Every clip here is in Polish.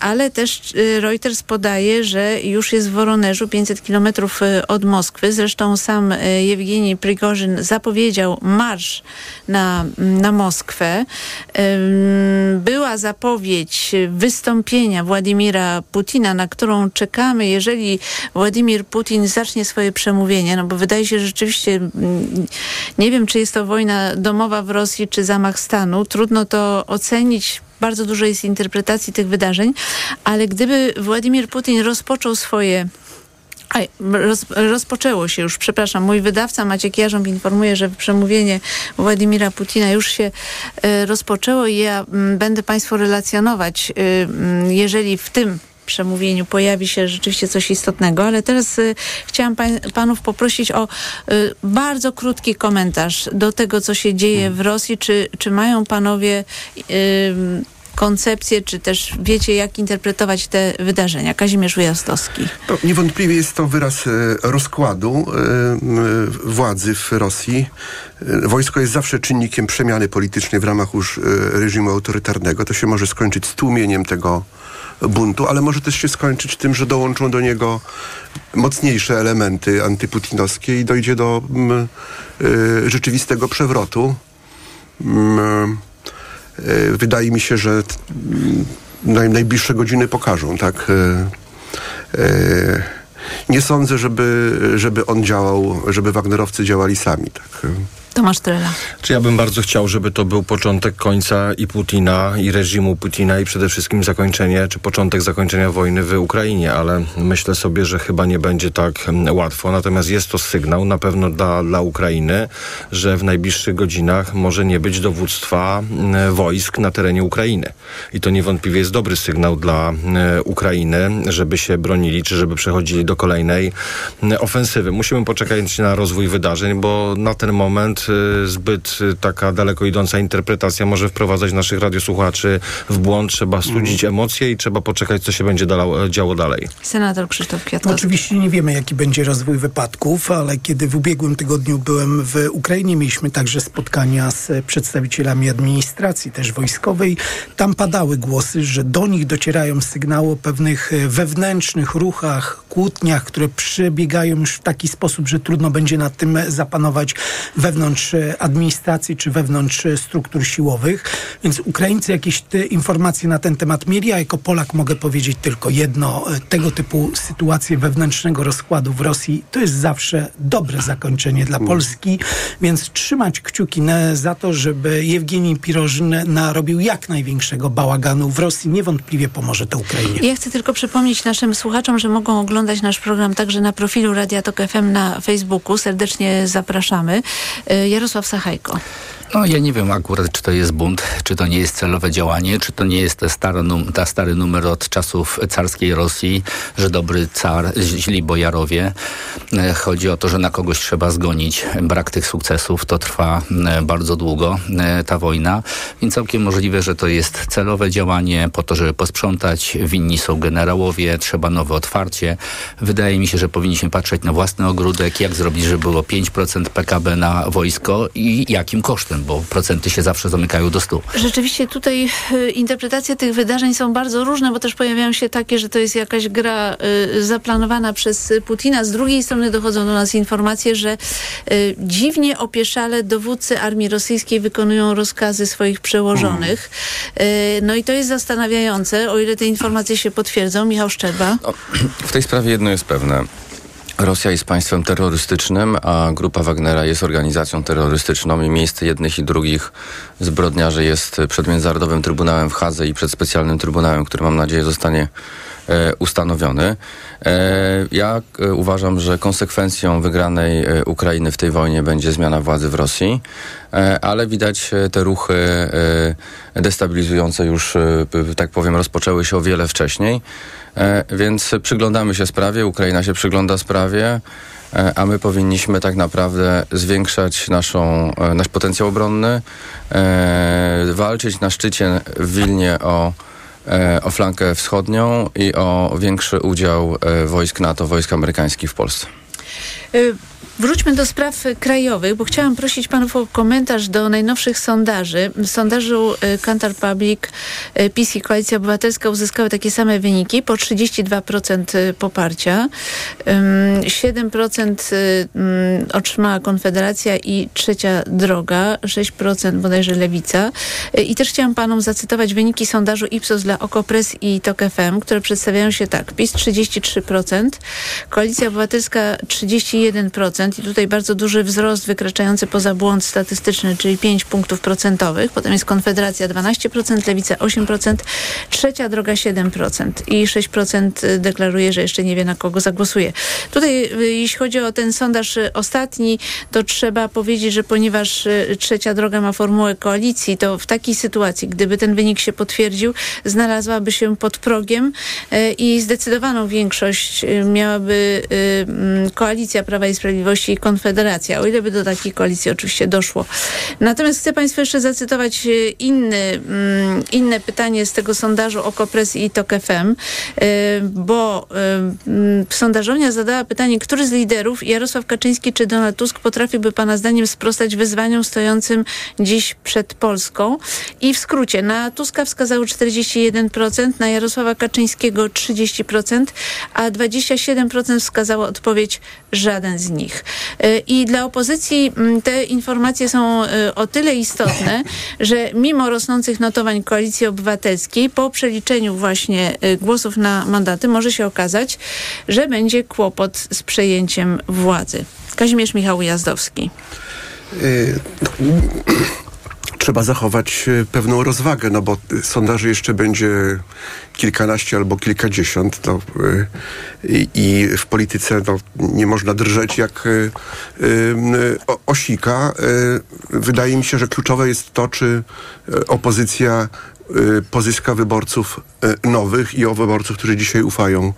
ale też Reuters podaje, że już jest w Woronerzu 500 kilometrów od Moskwy. Zresztą sam Jewgeni Prigorzyn zapowiedział marsz na, na Moskwę. Była zapowiedź wystąpienia Władimira Putina, na którą czekamy, jeżeli Władimir Putin zacznie swoje przemówienie, no bo wydaje się, że rzeczywiście nie wiem, czy jest to wojna domowa w Rosji, czy zamach stanu. Trudno to ocenić bardzo dużo jest interpretacji tych wydarzeń, ale gdyby Władimir Putin rozpoczął swoje roz, rozpoczęło się już, przepraszam, mój wydawca Maciek Jarząb informuje, że przemówienie Władimira Putina już się e, rozpoczęło i ja m, będę Państwu relacjonować, e, m, jeżeli w tym przemówieniu pojawi się rzeczywiście coś istotnego, ale teraz y, chciałam pan, panów poprosić o y, bardzo krótki komentarz do tego, co się dzieje w Rosji. Czy, czy mają panowie y, koncepcję, czy też wiecie, jak interpretować te wydarzenia? Kazimierz Ujastowski. No, niewątpliwie jest to wyraz e, rozkładu e, władzy w Rosji. E, wojsko jest zawsze czynnikiem przemiany politycznej w ramach już reżimu autorytarnego. To się może skończyć stłumieniem tego buntu, ale może też się skończyć tym, że dołączą do niego mocniejsze elementy antyputinowskie i dojdzie do y, rzeczywistego przewrotu. Wydaje mi się, że mm, naj, najbliższe godziny pokażą, tak? Y, y, nie sądzę, żeby, żeby on działał, żeby Wagnerowcy działali sami, tak? Tomasz Trela. Czy ja bym bardzo chciał, żeby to był początek końca i Putina, i reżimu Putina, i przede wszystkim zakończenie, czy początek zakończenia wojny w Ukrainie, ale myślę sobie, że chyba nie będzie tak mm, łatwo. Natomiast jest to sygnał na pewno dla, dla Ukrainy, że w najbliższych godzinach może nie być dowództwa mm, wojsk na terenie Ukrainy. I to niewątpliwie jest dobry sygnał dla mm, Ukrainy, żeby się bronili, czy żeby przechodzili do kolejnej ofensywy. Musimy poczekać na rozwój wydarzeń, bo na ten moment Y, zbyt y, taka daleko idąca interpretacja może wprowadzać naszych radiosłuchaczy w błąd. Trzeba studzić mm. emocje i trzeba poczekać, co się będzie dalało, działo dalej. Senator Krzysztof Kwiatkowski. Oczywiście nie wiemy, jaki będzie rozwój wypadków, ale kiedy w ubiegłym tygodniu byłem w Ukrainie, mieliśmy także spotkania z przedstawicielami administracji, też wojskowej. Tam padały głosy, że do nich docierają sygnały o pewnych wewnętrznych ruchach, kłótniach, które przebiegają już w taki sposób, że trudno będzie nad tym zapanować wewnątrz wewnątrz e, administracji czy wewnątrz e, struktur siłowych. Więc Ukraińcy jakieś te informacje na ten temat mieli, a jako Polak mogę powiedzieć tylko jedno. E, tego typu sytuacje wewnętrznego rozkładu w Rosji to jest zawsze dobre zakończenie dla Polski, więc trzymać kciuki za to, żeby Jewgeni Pirożyn narobił jak największego bałaganu w Rosji. Niewątpliwie pomoże to Ukrainie. Ja chcę tylko przypomnieć naszym słuchaczom, że mogą oglądać nasz program także na profilu Radia Tok FM na Facebooku. Serdecznie zapraszamy. Jarosław Sachajko. No ja nie wiem akurat, czy to jest bunt, czy to nie jest celowe działanie, czy to nie jest ta, stara num ta stary numer od czasów carskiej Rosji, że dobry car, źli bojarowie. E, chodzi o to, że na kogoś trzeba zgonić. Brak tych sukcesów to trwa e, bardzo długo, e, ta wojna. Więc całkiem możliwe, że to jest celowe działanie po to, żeby posprzątać. Winni są generałowie, trzeba nowe otwarcie. Wydaje mi się, że powinniśmy patrzeć na własny ogródek, jak zrobić, żeby było 5% PKB na wojsko i jakim kosztem bo procenty się zawsze zamykają do stu. Rzeczywiście tutaj y, interpretacje tych wydarzeń są bardzo różne, bo też pojawiają się takie, że to jest jakaś gra y, zaplanowana przez Putina. Z drugiej strony dochodzą do nas informacje, że y, dziwnie opieszale dowódcy armii rosyjskiej wykonują rozkazy swoich przełożonych. no i to jest zastanawiające, o ile te informacje się potwierdzą. Michał Szczerba. No, w tej sprawie jedno jest pewne. Rosja jest państwem terrorystycznym, a grupa Wagnera jest organizacją terrorystyczną i miejsce jednych i drugich zbrodniarzy jest przed Międzynarodowym Trybunałem w Hadze i przed specjalnym Trybunałem, który mam nadzieję zostanie e, ustanowiony. E, ja e, uważam, że konsekwencją wygranej Ukrainy w tej wojnie będzie zmiana władzy w Rosji, ale widać te ruchy destabilizujące już, tak powiem, rozpoczęły się o wiele wcześniej. E, więc przyglądamy się sprawie, Ukraina się przygląda sprawie, e, a my powinniśmy tak naprawdę zwiększać naszą, e, nasz potencjał obronny, walczyć na szczycie w Wilnie o, o flankę wschodnią i o większy udział wojsk NATO, wojsk amerykańskich w Polsce. Wróćmy do spraw krajowych, bo chciałam prosić panów o komentarz do najnowszych sondaży. W sondażu y, Kantar Public y, PiS i Koalicja Obywatelska uzyskały takie same wyniki, po 32% y, poparcia. Ym, 7% y, mm, otrzymała Konfederacja i Trzecia Droga, 6% bodajże Lewica. I też chciałam panom zacytować wyniki sondażu Ipsos dla Okopres i TOK FM, które przedstawiają się tak. PiS 33%, Koalicja Obywatelska 31%, i tutaj bardzo duży wzrost wykraczający poza błąd statystyczny, czyli 5 punktów procentowych. Potem jest Konfederacja 12%, Lewica 8%, Trzecia Droga 7% i 6% deklaruje, że jeszcze nie wie na kogo zagłosuje. Tutaj y, jeśli chodzi o ten sondaż y, ostatni, to trzeba powiedzieć, że ponieważ y, Trzecia Droga ma formułę koalicji, to w takiej sytuacji, gdyby ten wynik się potwierdził, znalazłaby się pod progiem i zdecydowaną większość miałaby mm, koalicja Prawa i Sprawiedliwości i Konfederacja, o ile by do takiej koalicji oczywiście doszło. Natomiast chcę Państwu jeszcze zacytować e, inny, mm, inne pytanie z tego sondażu Okopres i TOK FM, e, bo e, sondażownia zadała pytanie, który z liderów, Jarosław Kaczyński czy Donald Tusk, potrafiłby Pana zdaniem sprostać wyzwaniom stojącym dziś przed Polską? I w skrócie, na Tuska wskazało 41%, na Jarosława Kaczyńskiego 30%, a 27% wskazało odpowiedź żaden z nich. E, I dla opozycji m, te informacje są e, o tyle istotne, że mimo rosnących notowań Koalicji Obywatelskiej, po przeliczeniu właśnie e, głosów na mandaty, może się okazać, że będzie kłopot z przejęciem władzy. Kazimierz Michał Jazdowski. Trzeba zachować y, pewną rozwagę, no bo y, sondaży jeszcze będzie kilkanaście albo kilkadziesiąt. No, y, i, I w polityce no, nie można drżeć jak y, y, osika. Wydaje mi się, że kluczowe jest to, czy opozycja pozyska wyborców nowych i o wyborców, którzy dzisiaj ufają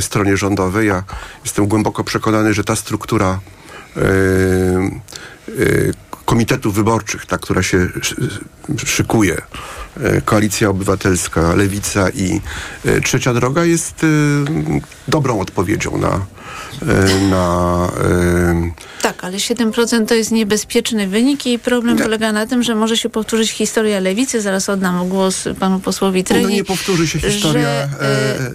stronie rządowej. Ja jestem głęboko przekonany, że ta struktura komitetów wyborczych, ta, która się szy- szykuje, y, Koalicja Obywatelska, Lewica i y, Trzecia Droga jest y, dobrą odpowiedzią na, na Tak, ale 7% to jest niebezpieczny wynik i problem Nie. polega na tym, że może się powtórzyć historia lewicy. Zaraz oddam głos panu posłowi Treni. no nie powtórzy się historia że,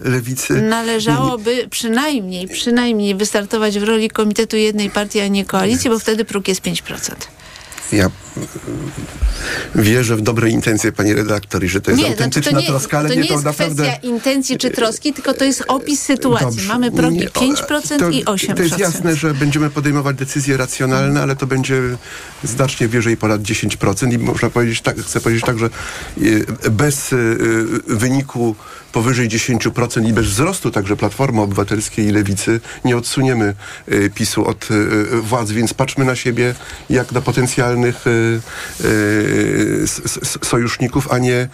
e, Lewicy. Należałoby przynajmniej, przynajmniej wystartować w roli komitetu jednej partii, a nie koalicji, bo wtedy próg jest 5%. Ja mm, wierzę w dobre intencje pani redaktor i że to jest Nie, znaczy autentyczna to nie, troska, ale to nie, nie to jest naprawdę... kwestia intencji czy troski, tylko to jest opis sytuacji. Dobrze. Mamy progi Nie, o, 5% to, i 8%. To jest jasne, że będziemy podejmować decyzje racjonalne, ale to będzie znacznie wyżej ponad 10% i można powiedzieć tak, chcę powiedzieć tak, że e, bez e, wyniku powyżej 10% i bez wzrostu także Platformy Obywatelskiej i Lewicy nie odsuniemy e, PiSu od e, władzy, więc patrzmy na siebie jak na potencjalnych sojuszników, a nie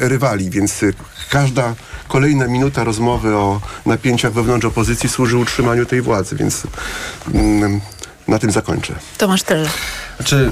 rywali, więc każda kolejna minuta rozmowy o napięciach wewnątrz opozycji służy utrzymaniu tej władzy, więc mm, na tym zakończę. Tomasz Teller. Znaczy,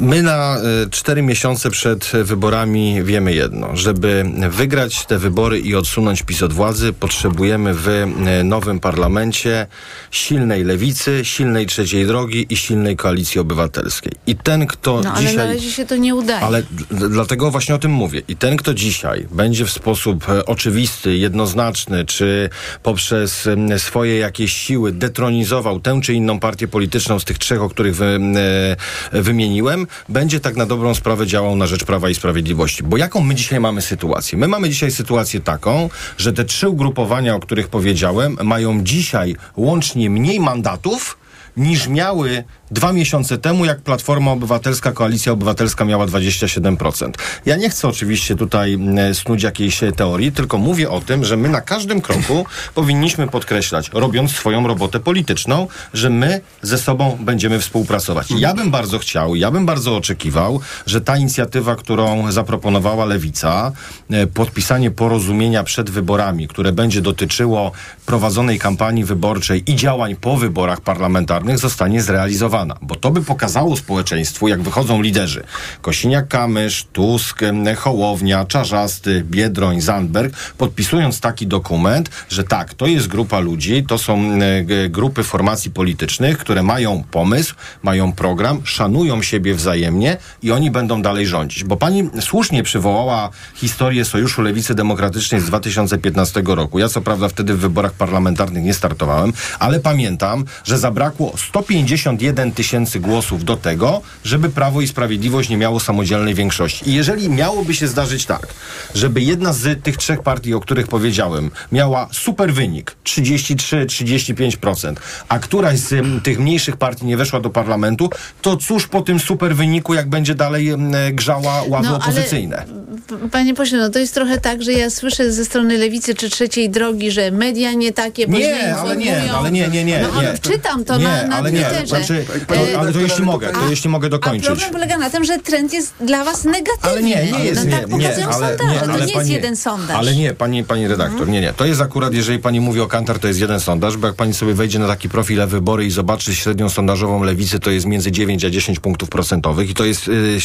my na y, cztery miesiące przed wyborami wiemy jedno. Żeby wygrać te wybory i odsunąć PiS od władzy, potrzebujemy w y, nowym parlamencie silnej lewicy, silnej trzeciej drogi i silnej koalicji obywatelskiej. I ten, kto No ale dzisiaj... na razie się to nie udaje. Ale dlatego właśnie o tym mówię. I ten, kto dzisiaj będzie w sposób e, oczywisty, jednoznaczny, czy poprzez swoje jakieś siły detronizował tę czy inną partię polityczną z tych trzech, o których wy, e, wymieniłem, będzie tak na dobrą sprawę działał na rzecz Prawa i Sprawiedliwości. Bo jaką my dzisiaj mamy sytuację? My mamy dzisiaj sytuację taką, że te trzy ugrupowania, o których powiedziałem, mają dzisiaj łącznie mniej mandatów, niż miały dwa miesiące temu, jak Platforma Obywatelska, Koalicja Obywatelska miała 27%. Ja nie chcę oczywiście tutaj mm, snuć jakiejś e, teorii, tylko mówię o tym, że my na każdym kroku powinniśmy podkreślać, robiąc swoją robotę polityczną, że my ze sobą będziemy współpracować. Ja bym bardzo chciał, ja bym bardzo oczekiwał, że ta inicjatywa, którą zaproponowała Lewica, e, podpisanie porozumienia przed wyborami, które będzie dotyczyło prowadzonej kampanii wyborczej i działań po wyborach parlamentarnych, zostanie zrealizowane. Bo to by pokazało społeczeństwu, jak wychodzą liderzy. Kosiniak-Kamysz, Tusk, em, Hołownia, Czarzasty, Biedroń, Zandberg, podpisując taki dokument, że tak, to jest grupa ludzi, to są e, grupy formacji politycznych, które mają pomysł, mają program, szanują siebie wzajemnie i oni będą dalej rządzić. Bo pani słusznie przywołała historię Sojuszu Lewicy Demokratycznej z 2015 roku. Ja co prawda wtedy w wyborach parlamentarnych nie startowałem, ale pamiętam, że zabrakło 151 tysięcy głosów do tego, żeby Prawo i Sprawiedliwość nie miało samodzielnej większości. I jeżeli miałoby się zdarzyć tak, żeby jedna z tych trzech partii, o których powiedziałem, miała super wynik 33-35%, a któraś z em, tych mniejszych partii nie weszła do parlamentu, to cóż po tym super wyniku, jak będzie dalej em, grzała ławy No, ale- opozycyjne? P- Panie pośle, no to jest trochę tak, że ja słyszę ze strony lewicy czy trzeciej drogi, że media nie takie, bo Nie, ale nie, ale nie, nie, nie. No, nie. ale czytam to nie, na, na ale nie, Twitterze. znaczy, Pani to, ale to jeśli ale mogę, to a- jeśli mogę A dokończyć. problem polega na tym, że trend jest dla was negatywny. Ale nie, nie jest, no, nie, tak nie, pokazują ale, sondaże, nie, to ale nie pani, jest jeden sondaż. Ale nie, pani, pani redaktor, nie, nie. To jest akurat, jeżeli pani mówi o Kantar, to jest jeden sondaż, bo jak pani sobie wejdzie na taki profil wybory i zobaczy średnią sondażową lewicy, to jest między 9 a 10 punktów procentowych i to jest y,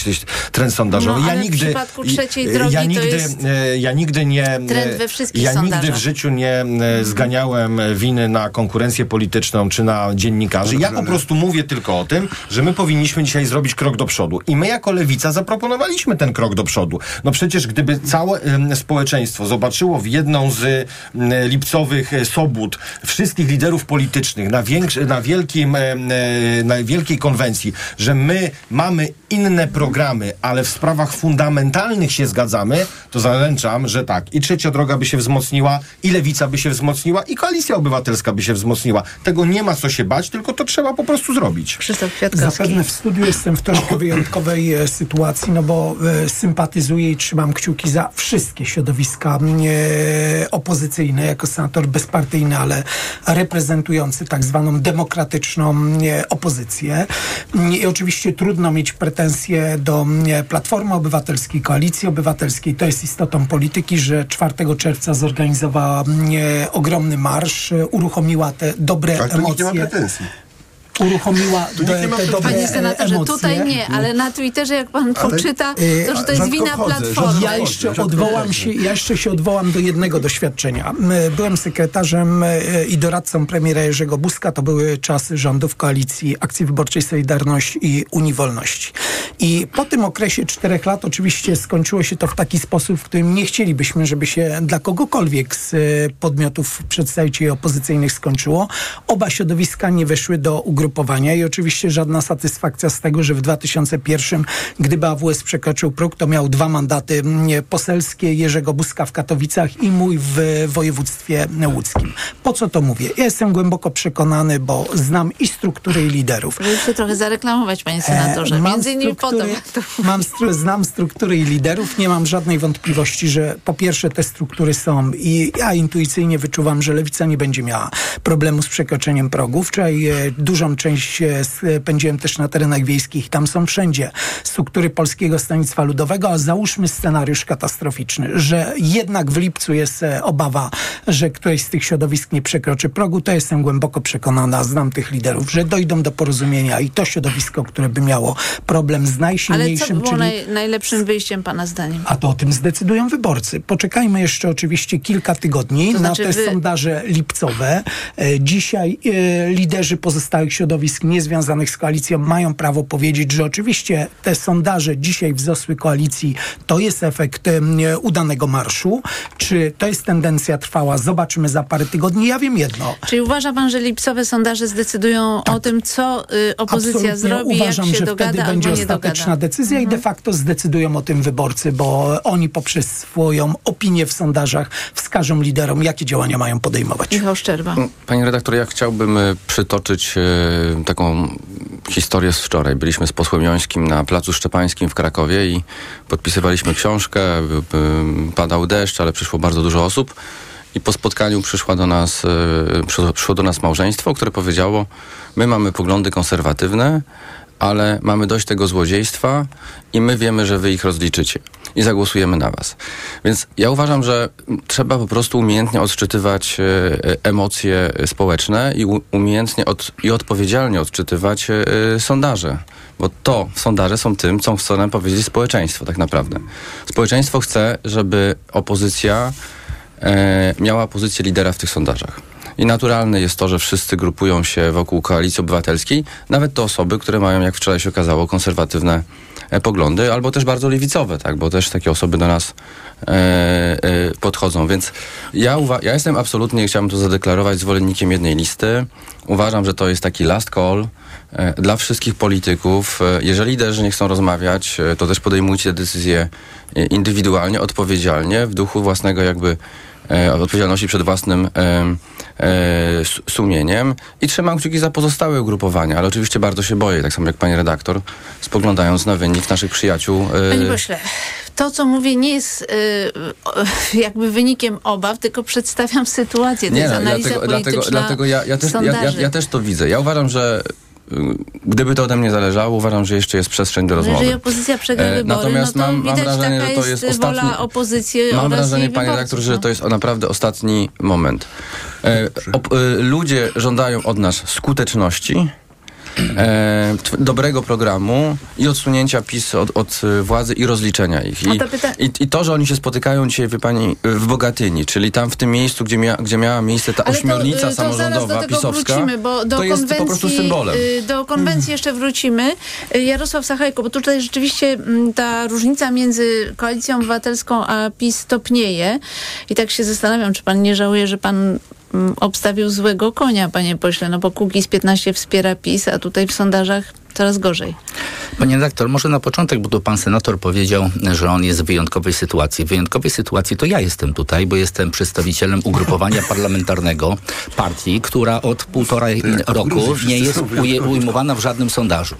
trend sondażowy. No, ja ale w nigdy, przypadku trzeciej y, drogi ja to nigdy, jest y, ja nigdy nie, y, trend we wszystkich ja nigdy sondażach. w życiu nie y, zganiałem winy na konkurencję polityczną czy na dziennikarzy. Ja po prostu mówię tylko o tym, że my powinniśmy dzisiaj zrobić krok do przodu. I my jako lewica zaproponowaliśmy ten krok do przodu. No przecież gdyby całe społeczeństwo zobaczyło w jedną z lipcowych e, sobót wszystkich liderów politycznych na, większy, na, wielkim, e, na wielkiej konwencji, że my mamy inne programy, ale w sprawach fundamentalnych się zgadzamy, to zaręczam, że tak. I trzecia droga by się wzmocniła, i lewica by się wzmocniła, i koalicja obywatelska by się wzmocniła. Tego nie ma co się bać, tylko to trzeba po prostu zrobić. Krzysztof Kwiatkowski. Zapewne w studiu jestem w troszkę wyjątkowej e, sytuacji, no bo e, sympatyzuję i trzymam kciuki za wszystkie środowiska e, opozycyjne, jako senator bezpartyjny, ale reprezentujący tak zwaną demokratyczną e, opozycję. I oczywiście trudno mieć pretensje do e, Platformy Obywatelskiej, Koalicji Obywatelskiej. To jest istotą polityki, że 4 czerwca zorganizowała e, ogromny marsz, e, uruchomiła te dobre Ale nikt nie ma emocje pretensji. Uruchomiła Tu nikt nie ma te, te dobre Panie e, senatorze, emocje. tutaj nie, ale na Twitterze jak pan poczyta, y, to że to jest wina chodzę, Platformy. Ja jeszcze odwołam się, ja jeszcze się odwołam do jednego doświadczenia. M, Byłem sekretarzem e, i doradcą premiera Jerzego Buzka. To były czasy rządów koalicji Akcji Wyborczej Solidarność i Unii Wolności. I po tym okresie czterech lat oczywiście skończyło się to w taki sposób, w którym nie chcielibyśmy, żeby się dla kogokolwiek z e, podmiotów przedstawicieli opozycyjnych skończyło. Oba środowiska nie weszły do ugrupowania i oczywiście żadna satysfakcja z tego, że w 2001, gdyby AWS przekroczył próg, to miał dwa mandaty mm, poselskie Jerzego Buzka w Katowicach i mój w województwie łódzkim. Po co to mówię? Ja jestem głęboko przekonany, bo znam i struktury i liderów. Żeby się trochę zareklamować, panie senatorze. E, mam Między innymi po to. Mam stru, znam struktury i liderów. Nie mam żadnej wątpliwości, że po pierwsze te struktury są i ja intuicyjnie wyczuwam, że lewica nie będzie miała problemu z przekroczeniem progu. Wczoraj e, dużą część e, spędziłem też na terenach wiejskich. Tam są wszędzie struktury Polskiego Stronnictwa Ludowego, a załóżmy scenariusz katastroficzny, że jednak w lipcu jest e, obawa, że któreś z tych środowisk nie przekroczy progu, to jestem głęboko przekonana, znam tych liderów, że dojdą do porozumienia i to środowisko, które by miało problem z Ale co najsilniejszym, było czyli naj, najlepszym wyjściem pana zdaniem? a to o tym zdecydują wyborcy. Poczekajmy jeszcze oczywiście kilka tygodni To na znaczy te wy- sondaże lipcowe. E, Dzisiaj liderzy pozostałych środowisk niezwiązanych z koalicją mają prawo powiedzieć, że oczywiście te sondaże dzisiaj wzrosły koalicji to jest efekt udanego marszu. Czy to jest tendencja trwała? Zobaczymy za parę tygodni. Ja wiem jedno. Czyli uważa pan, że lipcowe sondaże zdecydują o tym, co y, opozycja Tak. Absolutnie zrobi, uważam, jak się że dogada wtedy będzie nie ostateczna dogada. decyzja i de facto zdecydują o tym wyborcy, bo oni poprzez swoją opinię w sondażach wskażą liderom, jakie działania mają podejmować. Michał Szczerba. Panie redaktor, ja chciałbym e, przytoczyć e, taką historię z wczoraj. Byliśmy z posłem Jońskim na Placu Szczepańskim w Krakowie i podpisywaliśmy książkę. e, e, Padał deszcz, ale przyszło bardzo dużo osób. i po spotkaniu przyszła do nas, przyszło do nas małżeństwo, które powiedziało, my mamy poglądy konserwatywne, ale mamy dość tego złodziejstwa i my wiemy, że wy ich rozliczycie i zagłosujemy na was. Więc ja uważam, że trzeba po prostu umiejętnie odczytywać e, e, emocje społeczne i umiejętnie od, i odpowiedzialnie odczytywać e, sondaże. Bo to sondaże są tym, co chce nam powiedzieć społeczeństwo tak naprawdę. Społeczeństwo chce, żeby opozycja miała pozycję lidera w tych sondażach. I naturalne jest to, że wszyscy grupują się wokół koalicji obywatelskiej, nawet te osoby, które mają, jak wczoraj się okazało, konserwatywne e, poglądy, albo też bardzo lewicowe, tak, bo też takie osoby do nas e, e, podchodzą. Więc ja, uwa- ja jestem absolutnie, chciałbym to zadeklarować, zwolennikiem jednej listy. Uważam, że to jest taki last call e, dla wszystkich polityków. E, Jeżeli liderzy nie chcą rozmawiać, e, to też podejmujcie decyzje indywidualnie, odpowiedzialnie, w duchu własnego jakby odpowiedzialności przed własnym e, e, sumieniem i trzymam kciuki za pozostałe ugrupowania, ale oczywiście bardzo się boję, tak samo jak pani redaktor, spoglądając na wynik naszych przyjaciół. e, Panie pośle, to co mówię nie jest jakby wynikiem obaw, tylko przedstawiam sytuację. To Nie, jest no, analiza dlatego, dlatego, polityczna dlatego ja, ja, też, ja, ja, też to widzę. Ja uważam, że gdyby to ode mnie zależało, uważam, że jeszcze jest przestrzeń do rozmowy. Jeżeli opozycja przegra E, wybory, natomiast no to mam- mam widać wrażenie, taka że to jest wola ostatni- opozycji Mam wrażenie, panie redaktor, że no. to jest naprawdę ostatni moment. E, op, e, ludzie żądają od nas skuteczności, e, dobrego programu i odsunięcia PiS od, od e, władzy i rozliczenia ich. I, to pyta- i, I to, że oni się spotykają dzisiaj, wie pani, e, w Bogatyni, czyli tam w tym miejscu, gdzie, mia, gdzie miała miejsce ta Ale ośmiornica to, y, to zaraz samorządowa do pisowska, wrócimy, bo do to jest po prostu symbolem. Do konwencji jeszcze wrócimy. Jarosław Sachajko, bo tutaj rzeczywiście mm, ta różnica między Koalicją Obywatelską a PiS stopnieje. I tak się zastanawiam, czy pan nie żałuje, że pan obstawił złego konia, panie pośle, no bo Kukiz 15 wspiera PiS, a tutaj w sondażach coraz gorzej. Panie redaktor, może na początek, bo tu pan senator powiedział, że on jest w wyjątkowej sytuacji. W wyjątkowej sytuacji to ja jestem tutaj, bo jestem przedstawicielem ugrupowania parlamentarnego partii, która od półtora roku nie jest ujmowana w żadnym sondażu.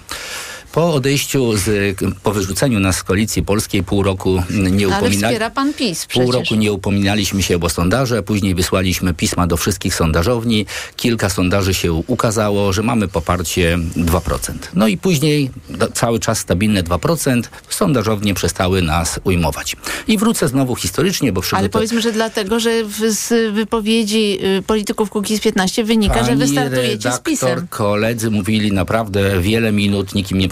Po odejściu, z, po wyrzuceniu nas z koalicji polskiej pół roku nie Ale upominali... wspiera pan PiS Pół przecież. roku nie upominaliśmy się o sondaże, później wysłaliśmy pisma do wszystkich sondażowni. Kilka sondaży się ukazało, że mamy poparcie 2%. No i później cały czas stabilne 2%. Sondażownie przestały nas ujmować. I wrócę znowu historycznie, bo Ale powiedzmy, że dlatego, że z wypowiedzi y, polityków Kukiz 15 wynika, że Pani wystartujecie z redaktor, PiSem. koledzy mówili naprawdę wiele minut, nikim nie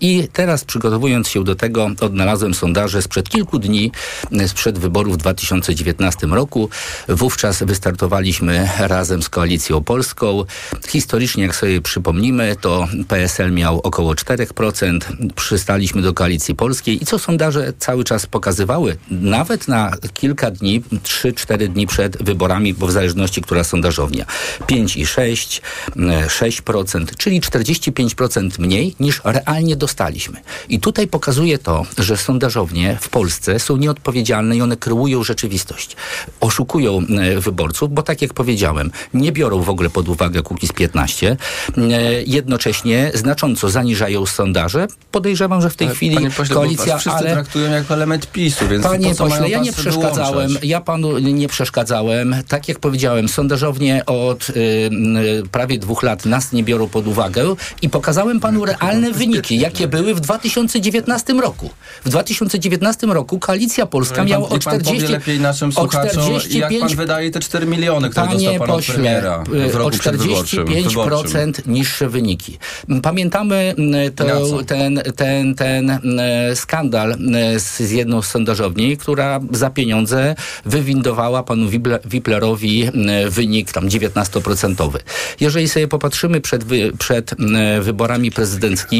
I teraz przygotowując się do tego, odnalazłem sondaże sprzed kilku dni, e, sprzed wyborów w 2019 roku. Wówczas wystartowaliśmy razem z Koalicją Polską. Historycznie, jak sobie przypomnimy, to PSL miał około 4%, przystaliśmy do Koalicji Polskiej i co sondaże cały czas pokazywały, nawet na kilka dni, 3-4 dni przed wyborami, bo w zależności, która sondażownia. 5,6, e, 6%, czyli 45% mniej niż realnie dostaliśmy. I tutaj pokazuje to, że sondażownie w Polsce są nieodpowiedzialne i one kreują rzeczywistość. Oszukują e, wyborców, bo tak jak powiedziałem, nie biorą w ogóle pod uwagę Kukiz 15. E, Jednocześnie znacząco zaniżają sondaże. Podejrzewam, że w tej Ale, chwili panie pośle, koalicja, wszyscy ale... traktują jako element PiSu, więc Panie pośle, ja nie przeszkadzałem. wyłączać? Ja panu nie przeszkadzałem. Tak jak powiedziałem, sondażownie od y, y, prawie dwóch lat nas nie biorą pod uwagę i pokazałem panu realne wyniki, jakie były w 2019 roku. W 2019 roku Koalicja Polska miała o niech pan 40 powie lepiej naszym o słuchaczom, jak 45 pan wydaje te 4 miliony, które dostał pan pośle, premiera w y, o roku przedwyborczym. 45% wyborczym. niższe wyniki. Pamiętamy y, to, ten, ten, ten y, skandal z, z jedną z sondażowni, która za pieniądze wywindowała panu Wiplerowi wynik tam 19%. Jeżeli sobie popatrzymy przed, wy, przed wyborami prezydenckimi,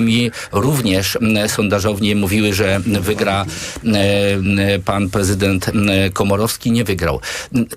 również y, sondażownie mówiły, że wygra pan prezydent Komorowski, nie wygrał.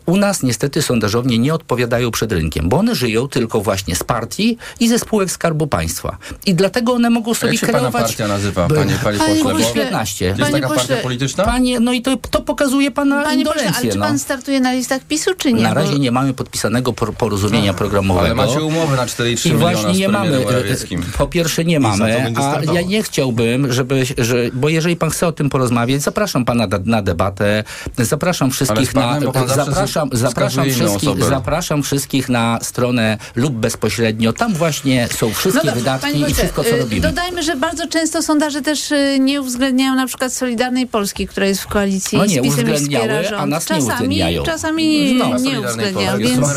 U nas niestety sondażownie nie odpowiadają przed rynkiem, bo one żyją tylko właśnie z partii i ze spółek Skarbu Państwa. I dlatego one mogą sobie Jak się pana kreować... partia nazywa, panie, panie Panie pośle? Bo 15. jest Panie taka pośle, partia polityczna? Panie, no i to, to pokazuje pana Panie pośle, ale czy no. pan startuje na listach PiSu, czy nie? Na razie nie mamy podpisanego por- porozumienia programowego. Ale macie umowę na 4,3 I miliona właśnie z nie mamy. e, Morawieckim. Po pierwsze nie mamy. Rozmawiamy, a ja nie chciałbym, żeby, że, bo jeżeli pan chce o tym porozmawiać, zapraszam pana na, na debatę, zapraszam wszystkich na, zapraszam, zapraszam wszystkich, zapraszam wszystkich na stronę lub bezpośrednio, tam właśnie są wszystkie no wydatki i wszystko, co y, robimy. Dodajmy, że bardzo często sondaże też y, nie uwzględniają na przykład Solidarnej Polski, która jest w koalicji no nie, z PiSem i wspiera rząd. a nas czasami, nie uwzględniają. Czasami no, nie uwzględniają, więc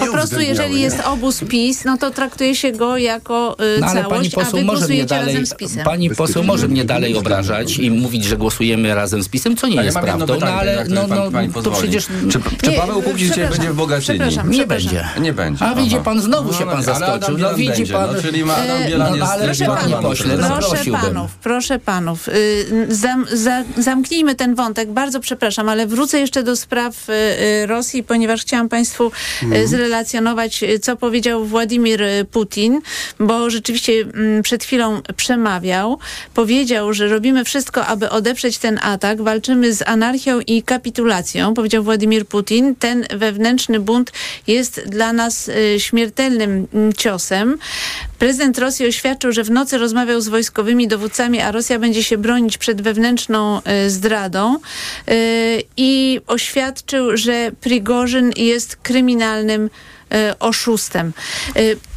po prostu jeżeli jest obóz PiS, no to traktuje się go jako no, całość, pani poseł a wy może mnie dalej, Pani poseł może mnie dalej obrażać i mówić, że głosujemy razem z PiSem, co nie jest prawdą, no ale no, no, to przecież... Czy, czy Paweł Kukiz dzisiaj będzie w Bogaczyni? Nie będzie. Nie będzie. A widzi pan, znowu się pan zaskoczył. No widzi pan... Czyli ma Adam Bielan jest... Proszę panów, proszę panów, proszę panów, zamknijmy ten wątek, bardzo przepraszam, ale wrócę jeszcze do spraw y, y, Rosji, ponieważ chciałam państwu mm. zrelacjonować, co powiedział Władimir Putin, bo rzeczywiście mm, przed chwilą przemawiał, powiedział, że robimy wszystko, aby odeprzeć ten atak, walczymy z anarchią i kapitulacją, powiedział Władimir Putin. Ten wewnętrzny bunt jest dla nas y, śmiertelnym mm, ciosem. Prezydent Rosji oświadczył, że w nocy rozmawiał z wojskowymi dowódcami, a Rosja będzie się bronić przed wewnętrzną y, zdradą y, i oświadczył, że Prigorzyn jest kryminalnym oszustem.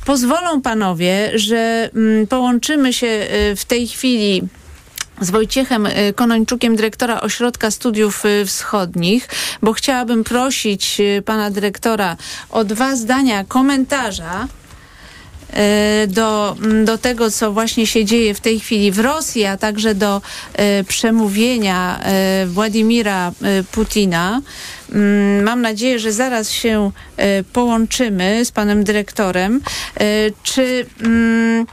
Pozwolą panowie, że mm, połączymy się w tej chwili z Wojciechem y, Konończukiem, dyrektora Ośrodka Studiów y, Wschodnich, bo chciałabym prosić y, pana dyrektora o dwa zdania komentarza do, mm, do tego, co właśnie się dzieje w tej chwili w Rosji, a także do przemówienia Władimira Putina. Mm, mam nadzieję, że zaraz się połączymy z panem dyrektorem. Czy mm,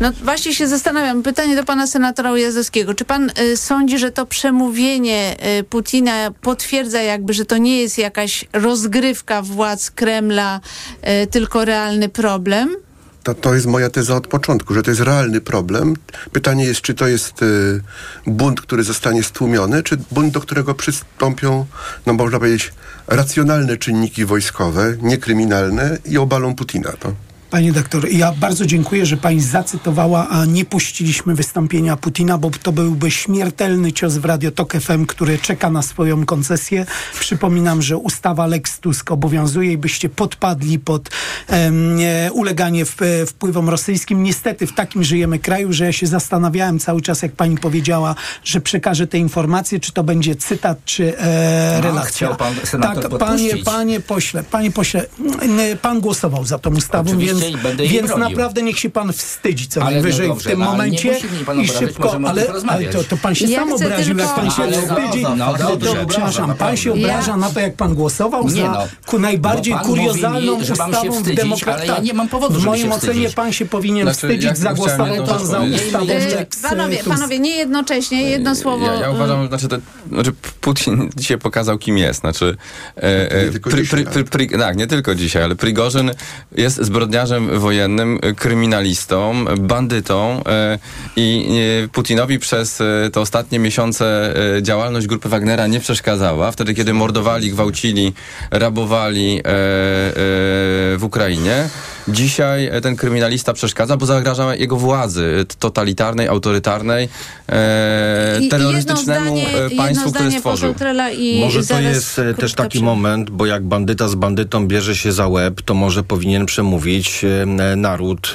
no właśnie się zastanawiam. Pytanie do pana senatora Ujazdowskiego. Czy pan y, sądzi, że to przemówienie y, Putina potwierdza jakby, że to nie jest jakaś rozgrywka władz Kremla, y, tylko realny problem? To, to jest moja teza od początku, że to jest realny problem. Pytanie jest, czy to jest y, bunt, który zostanie stłumiony, czy bunt, do którego przystąpią, no można powiedzieć, racjonalne czynniki wojskowe, niekryminalne i obalą Putina. To. Panie doktor, ja bardzo dziękuję, że pani zacytowała, a nie puściliśmy wystąpienia Putina, bo to byłby śmiertelny cios w Radio Tok FM, który czeka na swoją koncesję. Przypominam, że ustawa Lex Tusk obowiązuje i byście podpadli pod um, uleganie w, wpływom rosyjskim. Niestety w takim żyjemy kraju, że ja się zastanawiałem cały czas, jak pani powiedziała, że przekaże te informacje, czy to będzie cytat, czy e, relacja. chciał pan tak, panie, panie pośle, panie pośle, pan głosował za tą ustawą, więc więc, więc naprawdę niech się pan wstydzi co ale najwyżej no dobrze, w tym no, momencie i szybko, ale, ale to, to, pan się ja sam obraził, tylko... jak pan się ale wstydzi. No, no, dobrze, to, przepraszam, pan się obraża ja... na to, jak pan głosował nie, za no, ku najbardziej kuriozalną mi, ustawą wstydzić, w demokracji. Ja nie mam powodu, w moim ocenie pan się powinien znaczy, wstydzić, zagłosował pan za ustawą Panowie, panowie, nie jednocześnie, jedno słowo. Ja, ja uważam, znaczy, znaczy Putin dzisiaj pokazał, kim jest. Znaczy, e, e, pri, pri, pri, tak, nie tylko dzisiaj, ale Prigorzyn jest zbrodniarzem wojennym, kryminalistą, bandytą e, i Putinowi przez e, te ostatnie miesiące e, działalność grupy Wagnera nie przeszkadzała. Wtedy, kiedy mordowali, gwałcili, rabowali w Ukrainie. Dzisiaj ten kryminalista przeszkadza, bo zagraża jego władzy totalitarnej, autorytarnej, terrorystycznemu zdanie, państwu, które stworzył. Może to jest też taki moment, bo jak bandyta z bandytą bierze się za łeb, to może powinien przemówić naród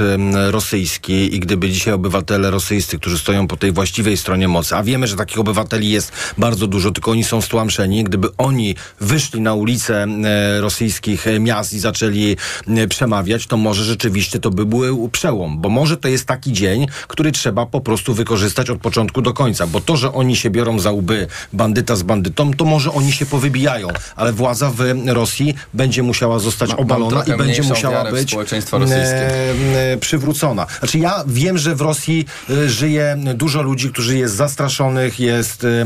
rosyjski i gdyby dzisiaj obywatele rosyjscy, którzy stoją po tej właściwej stronie mocy, a wiemy, że takich obywateli jest bardzo dużo, tylko oni są stłamszeni, gdyby oni wyszli na ulice rosyjskich miast i zaczęli przemawiać, to może rzeczywiście to by był przełom, bo może to jest taki dzień, który trzeba po prostu wykorzystać od początku do końca, bo to, że oni się biorą za łby bandyta z bandytą, to może oni się powybijają, ale władza w Rosji będzie musiała zostać obalona i będzie musiała być. E, przywrócona. Znaczy ja wiem, że w Rosji e, żyje dużo ludzi, którzy jest zastraszonych, jest e,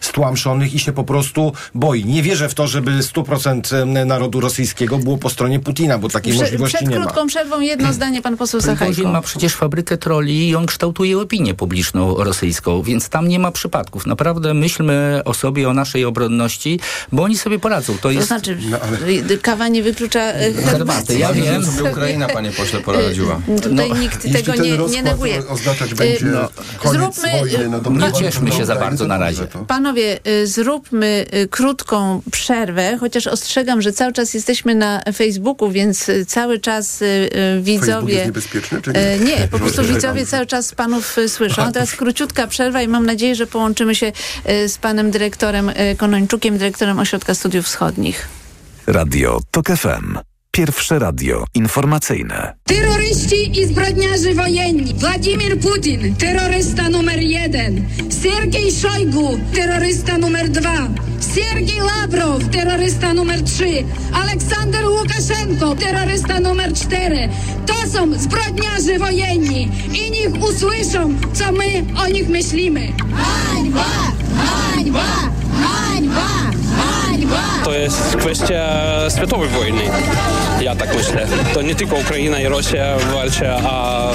stłamszonych i się po prostu boi. Nie wierzę w to, żeby 100% narodu rosyjskiego było po stronie Putina, bo takiej możliwości nie nie krótką ma. przerwą jedno zdanie pan poseł Sachajko. ma przecież fabrykę troli i on kształtuje opinię publiczną rosyjską, więc tam nie ma przypadków. Naprawdę myślmy o sobie, o naszej obronności, bo oni sobie poradzą. To To jest... znaczy, No, ale- kawa nie wyklucza e, herbaty. Ja wiem. sobie Ukraina, panie pośle, poradziła. Tutaj No, nikt tego nie, nie neguje. oznaczać będzie No, koniec zróbmy, wojny na y, dobrą nie cieszmy się za bardzo na razie. Panowie, y, zróbmy y, krótką przerwę, chociaż ostrzegam, że cały czas jesteśmy na Facebooku, więc y, cały czas y, y, Facebook widzowie... jest niebezpieczny, czy nie? E, Nie, po prostu widzowie cały czas panów y, słyszą. A teraz króciutka przerwa i mam nadzieję, że połączymy się z panem dyrektorem Konończukiem, dyrektorem Ośrodka Studiów Wschodnich. Radio TOK FM. Pierwsze radio informacyjne. Terroryści i zbrodniarze wojenni. Władimir Putin, terrorysta numer jeden. Sergiej Szojgu, terrorysta numer dwa. Sergiej Lawrow, terrorysta numer trzy. Aleksander Łukaszenko, terrorysta numer cztery. To są zbrodniarze wojenni i niech usłyszą, co my o nich myślimy. Hańba! Hańba! Hańba! To jest kwestia światowej wojny. Ja tak myślę. To nie tylko Ukraina i Rosja walczą, a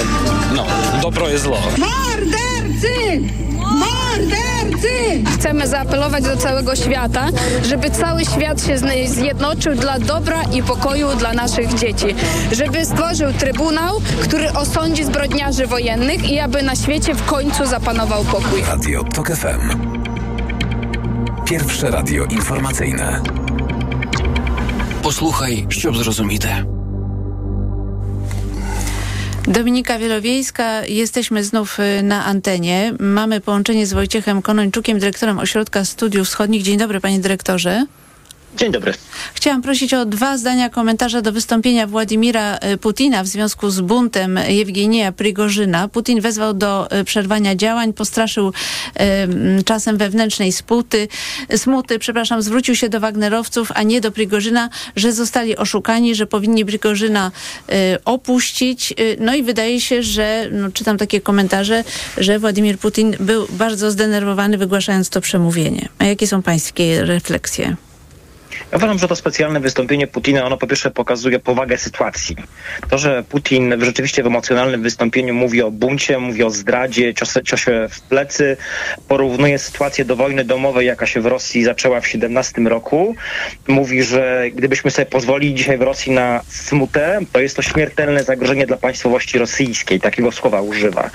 no, dobro i zło. Mordercy! Mordercy! Chcemy zaapelować do całego świata, żeby cały świat się zjednoczył dla dobra i pokoju dla naszych dzieci. Żeby stworzył trybunał, który osądzi zbrodniarzy wojennych i aby na świecie w końcu zapanował pokój. Radio TOK FM. Pierwsze radio informacyjne. Послухай, щоб зрозуміти. Dominika Wielowiejska, jesteśmy znów y, na antenie. Mamy połączenie z Wojciechem Konończukiem, dyrektorem Ośrodka Studiów Wschodnich. Dzień dobry, panie dyrektorze. Dzień dobry. Chciałam prosić o dwa zdania komentarza do wystąpienia Władimira y, Putina w związku z buntem Jewgenija Prigorzyna. Putin wezwał do y, przerwania działań, postraszył m, czasem wewnętrznej sputy, smuty, przepraszam, zwrócił się do Wagnerowców, a nie do Prigorzyna, że zostali oszukani, że powinni Prigorzyna opuścić. No i wydaje się, że, no, czytam takie komentarze, że Władimir Putin był bardzo zdenerwowany wygłaszając to przemówienie. A jakie są pańskie refleksje? Ja uważam, że to specjalne wystąpienie Putina, ono po pierwsze pokazuje powagę sytuacji. To, że Putin w rzeczywiście w emocjonalnym wystąpieniu mówi o buncie, mówi o zdradzie, ciosę, ciosie w plecy, porównuje sytuację do wojny domowej, jaka się w Rosji zaczęła w 17 roku. Mówi, że gdybyśmy sobie pozwolili dzisiaj w Rosji na smutę, to jest to śmiertelne zagrożenie dla państwowości rosyjskiej. Takiego słowa używa.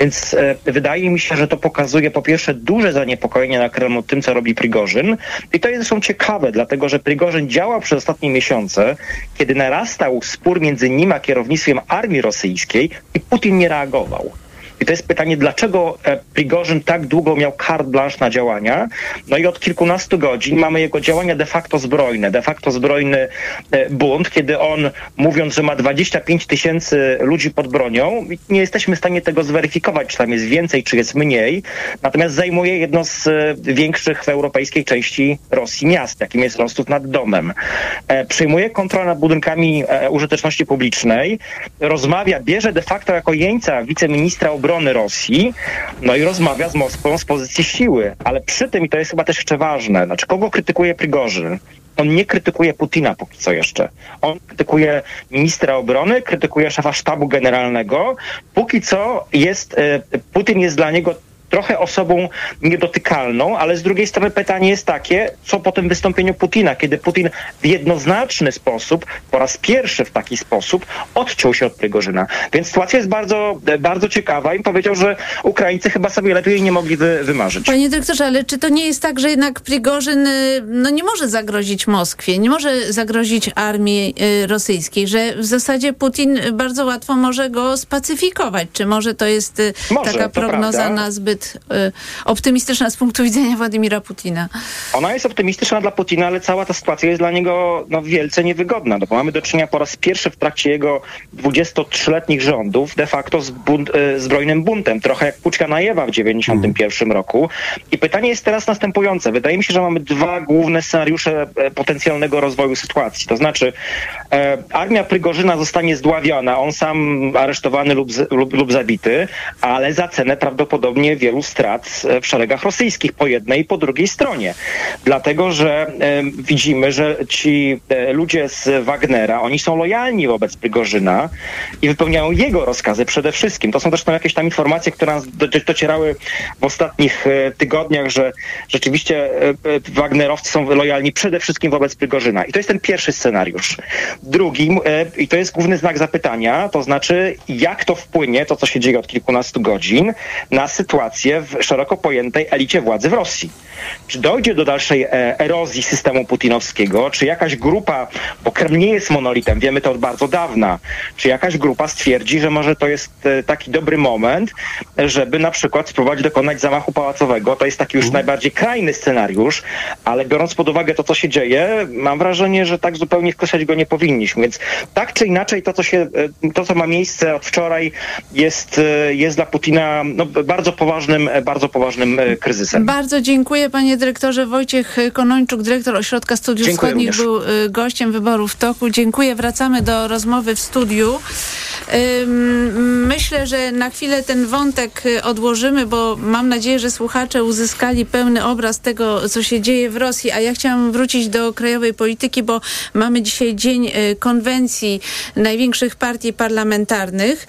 Więc e, wydaje mi się, że to pokazuje po pierwsze duże zaniepokojenie na Kremlu tym, co robi Prigorzyn. I to jest zresztą ciekawe, dlatego że Prigorzyn działał przez ostatnie miesiące, kiedy narastał spór między nim a kierownictwem armii rosyjskiej i Putin nie reagował. I to jest pytanie, dlaczego e, Prigorzyn tak długo miał carte blanche na działania? No i od kilkunastu godzin mamy jego działania de facto zbrojne, de facto zbrojny e, bunt, kiedy on mówiąc, że ma 25 tysięcy ludzi pod bronią, nie jesteśmy w stanie tego zweryfikować, czy tam jest więcej, czy jest mniej, natomiast zajmuje jedno z e, większych w europejskiej części Rosji miast, jakim jest Rostów nad Domem. E, Przejmuje kontrolę nad budynkami użyteczności publicznej, rozmawia, bierze de facto jako jeńca wiceministra obrony Rosji, no i rozmawia z Moskwą z pozycji siły. Ale przy tym, i to jest chyba też jeszcze ważne, znaczy kogo krytykuje Prigorzyn? On nie krytykuje Putina póki co jeszcze. On krytykuje ministra obrony, krytykuje szefa sztabu generalnego. Póki co jest, e, Putin jest dla niego trochę osobą niedotykalną, ale z drugiej strony pytanie jest takie, co po tym wystąpieniu Putina, kiedy Putin w jednoznaczny sposób, po raz pierwszy w taki sposób, odciął się od Prigorzyna. Więc sytuacja jest bardzo, bardzo ciekawa i powiedział, że Ukraińcy chyba sobie lepiej nie mogli wy, wymarzyć. Panie dyrektorze, ale czy to nie jest tak, że jednak Prigorzyn y, no, nie może zagrozić Moskwie, nie może zagrozić armii y, rosyjskiej, że w zasadzie Putin bardzo łatwo może go spacyfikować? Czy może to jest y, Może, taka to prognoza prawda. na zbyt y, optymistyczna z punktu widzenia Władimira Putina? Ona jest optymistyczna dla Putina, ale cała ta sytuacja jest dla niego no, wielce niewygodna, no, bo mamy do czynienia po raz pierwszy w trakcie jego 23-letnich rządów de facto z bunt, e, zbrojnym buntem, trochę jak Puczka Najewa w 91 roku. I pytanie jest teraz następujące. Wydaje mi się, że mamy dwa główne scenariusze e, potencjalnego rozwoju sytuacji. To znaczy e, armia Prygorzyna zostanie zdławiona, on sam aresztowany lub, lub, lub zabity, ale za cenę prawdopodobnie wielu strat e, w szeregach rosyjskich po jednej i po drugiej stronie. Dlatego, że e, widzimy, że ci e, ludzie z Wagnera, oni są lojalni wobec Prigorzyna i wypełniają jego rozkazy przede wszystkim. To są zresztą jakieś tam informacje, które nas do, docierały w ostatnich tygodniach, że rzeczywiście Wagnerowcy są lojalni przede wszystkim wobec Prigorzyna. I to jest ten pierwszy scenariusz. Drugi, e, i to jest główny znak zapytania, to znaczy jak to wpłynie, to co się dzieje od kilkunastu godzin, na sytuację w szeroko pojętej elicie władzy w Rosji. Czy dojdzie do dalszej e, erozji systemu putinowskiego, czy jakaś grupa, bo Kreml nie jest monolitem, wiemy to od bardzo dawna, czy jakaś grupa stwierdzi, że może to jest e, taki dobry moment, żeby na przykład spróbować dokonać zamachu pałacowego. To jest taki już najbardziej krajny scenariusz, ale biorąc pod uwagę to, co się dzieje, mam wrażenie, że tak zupełnie skreślać go nie powinniśmy. Więc tak czy inaczej to, co, się, e, to, co ma miejsce od wczoraj jest, jest dla Putina no, bardzo poważnym, e, bardzo poważnym e, kryzysem. Bardzo dziękuję panie dyrektorze. Wojciech Konończuk, dyrektor Ośrodka Studiów Dziękuję Wschodnich również. był y, gościem wyboru w toku. Dziękuję. Wracamy do rozmowy w studiu. Myślę, że na chwilę ten wątek y, odłożymy, bo mam nadzieję, że słuchacze uzyskali pełny obraz tego, co się dzieje w Rosji. A ja chciałam wrócić do krajowej polityki, bo mamy dzisiaj dzień y, konwencji największych partii parlamentarnych.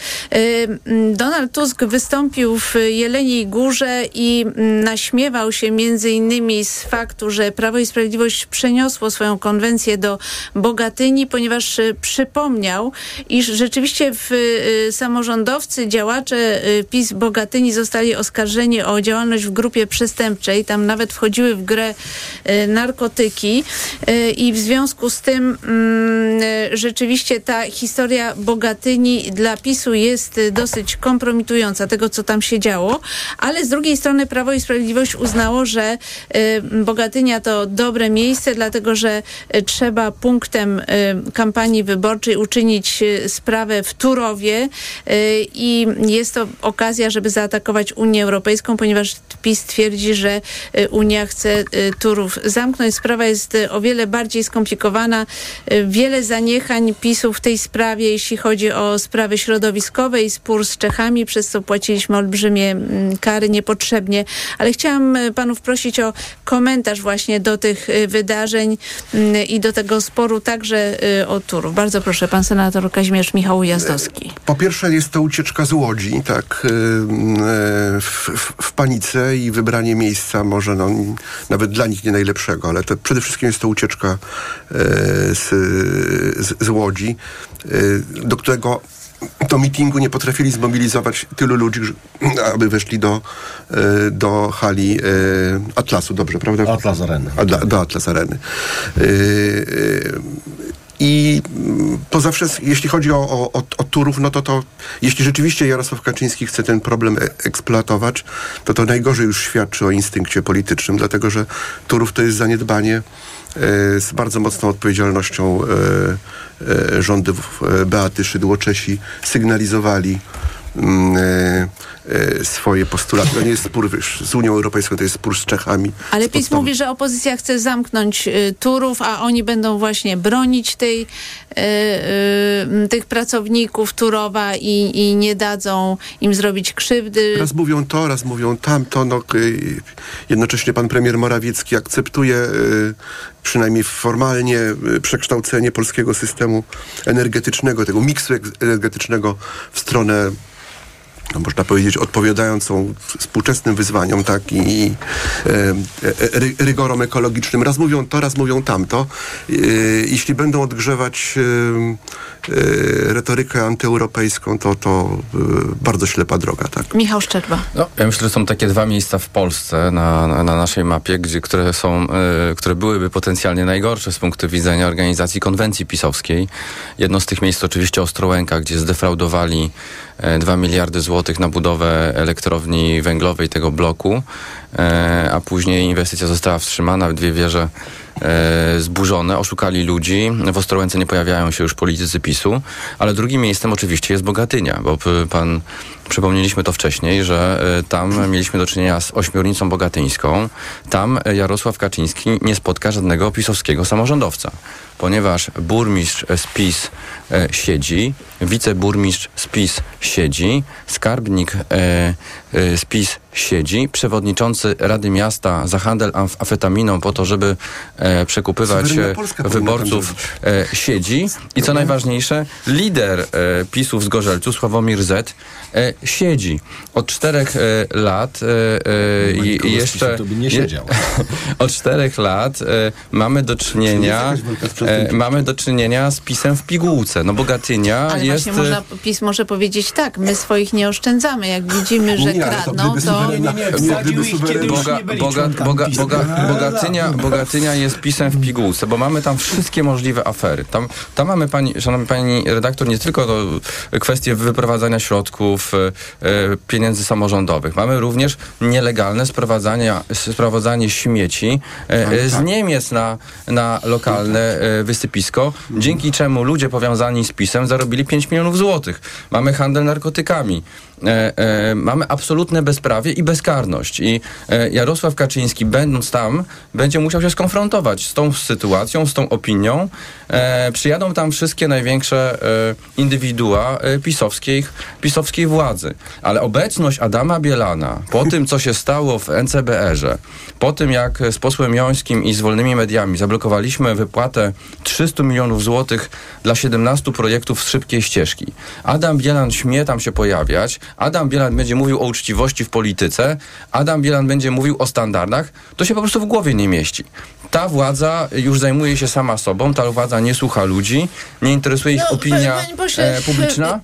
Ym, Donald Tusk wystąpił w Jeleniej Górze i naśmiewał się między innymi z faktu, że Prawo i Sprawiedliwość przeniosło swoją konwencję do Bogatyni, ponieważ y, przypomniał, iż rzeczywiście w, y, samorządowcy, działacze y, PiS Bogatyni zostali oskarżeni o działalność w grupie przestępczej. Tam nawet wchodziły w grę y, narkotyki. I w związku z tym mm, rzeczywiście ta historia Bogatyni dla PiSu jest dosyć kompromitująca tego, co tam się działo, ale z drugiej strony Prawo i Sprawiedliwość uznało, że Bogatynia to dobre miejsce, dlatego że trzeba punktem kampanii wyborczej uczynić sprawę w Y, i jest to okazja, żeby zaatakować Unię Europejską, ponieważ PiS twierdzi, że y, Unia chce y, Turów zamknąć. Sprawa jest o wiele bardziej skomplikowana. Wiele zaniechań PiSu w tej sprawie, jeśli chodzi o sprawy środowiskowe i spór z Czechami, przez co płaciliśmy olbrzymie mm, kary niepotrzebnie. Ale chciałam panów prosić o komentarz właśnie do tych wydarzeń mm, i do tego sporu także o Turów. Bardzo proszę, pan senator Kazimierz Michał Ujazdowski. Po pierwsze jest to ucieczka z Łodzi, tak, y, y, w, w, w panice i wybranie miejsca może no, nawet dla nich nie najlepszego, ale to przede wszystkim jest to ucieczka y, z, z, z Łodzi, do którego do mitingu nie potrafili zmobilizować tylu ludzi, aby weszli do, do hali Atlasu, dobrze, prawda? Atlas Areny. A, do, do Atlas Areny. Y, y, I mm, to zawsze, jeśli chodzi o, o, o, o Turów, no to to, jeśli rzeczywiście Jarosław Kaczyński chce ten problem e- eksploatować, to to najgorzej już świadczy o instynkcie politycznym, dlatego że Turów to jest zaniedbanie e, z bardzo mocną odpowiedzialnością e, e, rządów Beaty Szydło-Czesi sygnalizowali mm, swoje postulaty. To nie jest spór wiesz, z Unią Europejską, to jest spór z Czechami. Ale PiS mówi, że opozycja chce zamknąć y, Turów, a oni będą właśnie bronić tej, y, y, tych pracowników Turowa i, i nie dadzą im zrobić krzywdy. Raz mówią to, raz mówią tamto. No, y, jednocześnie pan premier Morawiecki akceptuje y, przynajmniej formalnie y, przekształcenie polskiego systemu energetycznego, tego miksu energetycznego w stronę no, można powiedzieć, odpowiadającą współczesnym wyzwaniom, tak, i, e, e, ry, rygorom ekologicznym. Raz mówią to, raz mówią tamto. E, jeśli będą odgrzewać retorykę antyeuropejską, to, to bardzo ślepa droga, tak. Michał Szczerba. No, ja myślę, że są takie dwa miejsca w Polsce na, na, na naszej mapie, gdzie, które są, które byłyby potencjalnie najgorsze z punktu widzenia organizacji konwencji pisowskiej. Jedno z tych miejsc to oczywiście Ostrołęka, gdzie zdefraudowali 2 miliardy złotych na budowę elektrowni węglowej tego bloku, e, a później inwestycja została wstrzymana, dwie wieże e, zburzone, oszukali ludzi. W Ostrołęce nie pojawiają się już politycy PiSu, ale drugim miejscem oczywiście jest Bogatynia, bo pan przypomnieliśmy to wcześniej, że e, tam mieliśmy do czynienia z ośmiornicą bogatyńską. Tam e, Jarosław Kaczyński nie spotka żadnego pisowskiego samorządowca, ponieważ burmistrz z PiS e, siedzi, wiceburmistrz z PiS siedzi, skarbnik z PiS siedzi, przewodniczący Rady Miasta za handel amf- amfetaminą po to, żeby przekupywać wyborców siedzi. I co najważniejsze, lider PiSu z Gorzelcu, Sławomir Z, siedzi od czterech e, lat e, e, i, jeszcze to by nie je- siedział. od czterech lat e, mamy do czynienia e, mamy do czynienia z PiSem w pigułce. No Bogatynia Ale jest właśnie można, PiS może powiedzieć tak, my swoich nie oszczędzamy. Jak widzimy, że Nie, kradną, to... Nie, nie, nie, Boga, boga, boga, boga, No, bogatynia, bogatynia jest pisem w pigułce, bo mamy tam wszystkie możliwe afery. Tam, tam mamy pani, szanowna pani redaktor, nie tylko to kwestie wyprowadzania środków, pieniędzy samorządowych. Mamy również nielegalne sprowadzanie, sprowadzanie śmieci e, e, z Niemiec na, na lokalne e, wysypisko, dzięki czemu ludzie powiązani z pisem zarobili 5 milionów złotych. Mamy handel narkotykami. E, e, mamy absolutne bezprawie i bezkarność. I e, Jarosław Kaczyński, będąc tam, będzie musiał się skonfrontować z tą sytuacją, z tą opinią. E, przyjadą tam wszystkie największe e, indywidua e, pisowskiej, pisowskiej władzy. Ale obecność Adama Bielana, po tym, co się stało w NCBR-ze, po tym, jak z posłem Jońskim i z wolnymi mediami zablokowaliśmy wypłatę 300 milionów złotych dla 17 projektów z szybkiej ścieżki. Adam Bielan śmie tam się pojawiać, Adam Bielan będzie mówił o uczciwości w polityce, Adam Bielan będzie mówił o standardach, to się po prostu w głowie nie mieści. Ta władza już zajmuje się sama sobą, ta władza nie słucha ludzi, nie interesuje ich No, opinia panie pośle, e, publiczna.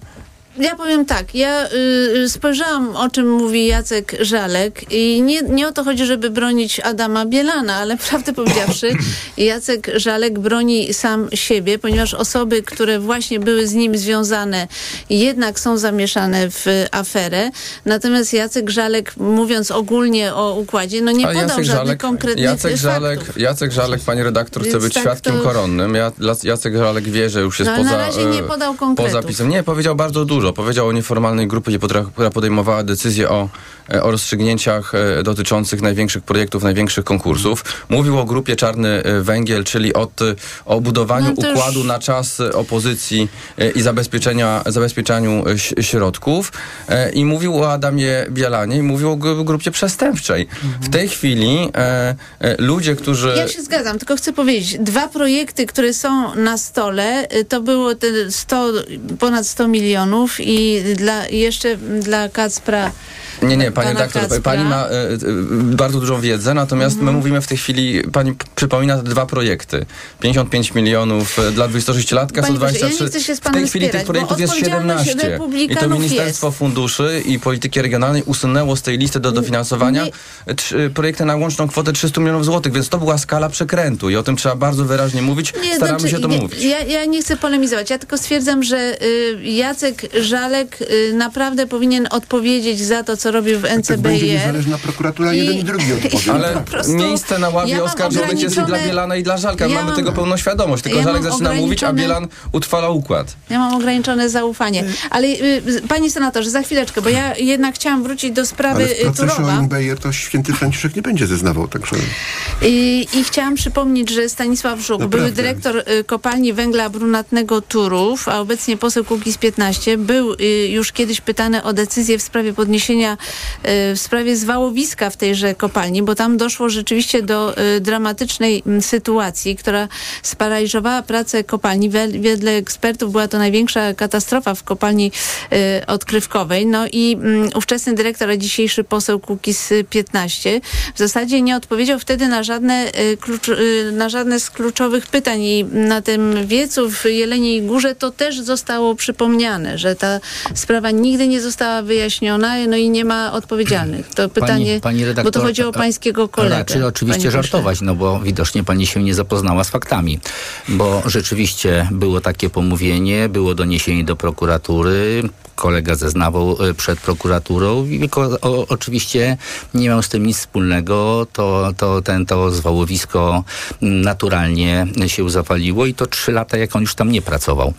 Ja powiem tak, ja y, spojrzałam o czym mówi Jacek Żalek i nie, nie o to chodzi, żeby bronić Adama Bielana, ale prawdę powiedziawszy, Jacek Żalek broni sam siebie, ponieważ osoby, które właśnie były z nim związane jednak są zamieszane w aferę, natomiast Jacek Żalek mówiąc ogólnie o układzie, no nie Ale podał Jacek żadnych Żalek, konkretnych Jacek faktów. Żalek, Jacek Żalek, pani redaktor, chce być tak świadkiem to- koronnym. Ja, Jacek Żalek wie, że już jest No, ale na poza, razie nie e, podał konkretów. poza pisem. Nie, powiedział bardzo dużo. Powiedział o nieformalnej grupie, która podejmowała decyzje o, o rozstrzygnięciach e, dotyczących największych projektów, największych konkursów. Mówił o grupie Czarny e, Węgiel, czyli od, e, o budowaniu No to już- układu na czas e, opozycji e, i zabezpieczenia, zabezpieczaniu e, środków. E, I mówił o Adamie Bielanie i mówił o gru- grupie przestępczej. W tej chwili e, e, ludzie, którzy... Ja się zgadzam, tylko chcę powiedzieć, dwa projekty, które są na stole, to było te 100, ponad 100 milionów i dla, jeszcze dla Kacpra Nie, nie, pani Kacpra. pani ma e, e, bardzo dużą wiedzę, natomiast my mówimy w tej chwili, pani przypomina te dwa projekty. 55 milionów e, dla 26-latka, Panie pośle, ja 123. nie chcę się z w tej chwili tych projektów jest odpowiedzialność 17. I to Ministerstwo jest. Funduszy i Polityki Regionalnej usunęło z tej listy do dofinansowania nie- trzy, projekty na łączną kwotę 300 milionów złotych, więc to była skala przekrętu i o tym trzeba bardzo wyraźnie mówić. Nie, Staramy znaczy, się to nie, mówić. Ja, ja nie chcę polemizować. Ja tylko stwierdzam, że y, Jacek Żalek y, naprawdę powinien odpowiedzieć za to, co robił w Tak będzie NCBR. niezależna prokuratura, I- jeden i drugi odpowie. Ale Tak. miejsce na ławie ja oskarżonych jest i dla Bielana i dla Żalka. Ja Mamy mam- tego pełną świadomość. Tylko ja Żalek zaczyna mówić, a Bielan utrwala układ. Ja mam ograniczone zaufanie. Ale y, panie senatorze, za chwileczkę, bo ja jednak chciałam wrócić do sprawy Ale w y, procesie Turowa. o Inbejer to święty Franciszek nie będzie zeznawał, także... I, I chciałam przypomnieć, że Stanisław Żuk, Naprawdę. były dyrektor y, kopalni węgla brunatnego Turów, a obecnie poseł Kukiz 15, był y, już kiedyś pytany o decyzję w sprawie podniesienia, y, w sprawie zwałowiska w tejże kopalni, bo tam doszło rzeczywiście do y, dramatycznej mm, sytuacji, która sparaliżowała pracę kopalni. We- Wedle ekspertów była to największa katastrofa w kopalni y, odkrywkowej. No i mm, ówczesny dyrektor, a dzisiejszy poseł Kukiz 15 w zasadzie nie odpowiedział wtedy na żadne, y, klucz, y, na żadne z kluczowych pytań i na tym wiecu w Jeleniej Górze to też zostało przypomniane, że ta sprawa nigdy nie została wyjaśniona, no i nie ma odpowiedzialnych. To pytanie, pani redaktor, bo to chodzi o pańskiego kolegę. Raczy oczywiście żartować, no bo widocznie pani się nie zapoznała z faktami. Bo rzeczywiście było takie pomówienie, było doniesienie do prokuratury. Kolega zeznawał e, przed prokuraturą i oczywiście nie miał z tym nic wspólnego. To, to, ten, to zwałowisko naturalnie się zapaliło i to trzy lata, jak on już tam nie pracował.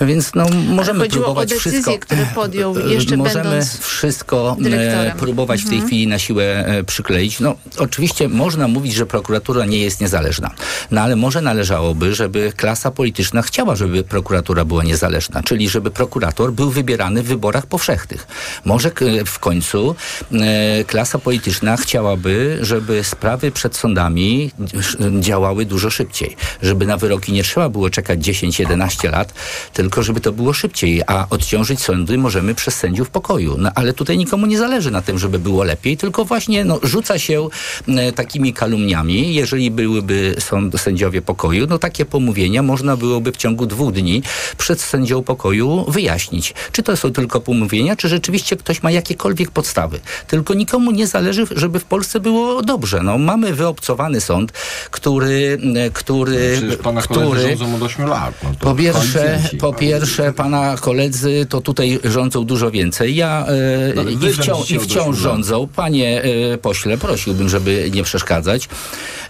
Więc no, możemy chodziło o próbować decyzje, wszystko. które podjął jeszcze Możemy wszystko e, dyrektorem. próbować w tej chwili na siłę e, przykleić. No, oczywiście można mówić, że prokuratura nie jest niezależna. No ale może należałoby, żeby klasa polityczna chciała, żeby prokuratura była niezależna. Czyli żeby prokurator był wybierany w wyborach powszechnych. Może w końcu e, klasa polityczna chciałaby, żeby sprawy przed sądami działały dużo szybciej. Żeby na wyroki nie trzeba było czekać 10-11 lat, tylko żeby to było szybciej. A odciążyć sądy możemy przez sędziów pokoju. No, ale tutaj nikomu nie zależy na tym, żeby było lepiej, tylko właśnie no, rzuca się e, takimi kalumniami. Jeżeli byłyby sąd, sędziowie pokoju, no takie pomówienia można byłoby w ciągu dwóch dni przed sędzią pokoju wyjaśnić. Czy to są tylko pomówienia, czy rzeczywiście ktoś ma jakiekolwiek podstawy. Tylko nikomu nie zależy, żeby w Polsce było dobrze. No, mamy wyobcowany sąd, który, który, Przecież pana koledzy który rządzą od 8 lat. No po pierwsze, po pierwsze, pana koledzy to tutaj rządzą dużo więcej. Ja e, No, i, wciąż, i wciąż lat. rządzą. Panie e, pośle, prosiłbym, żeby nie przeszkadzać.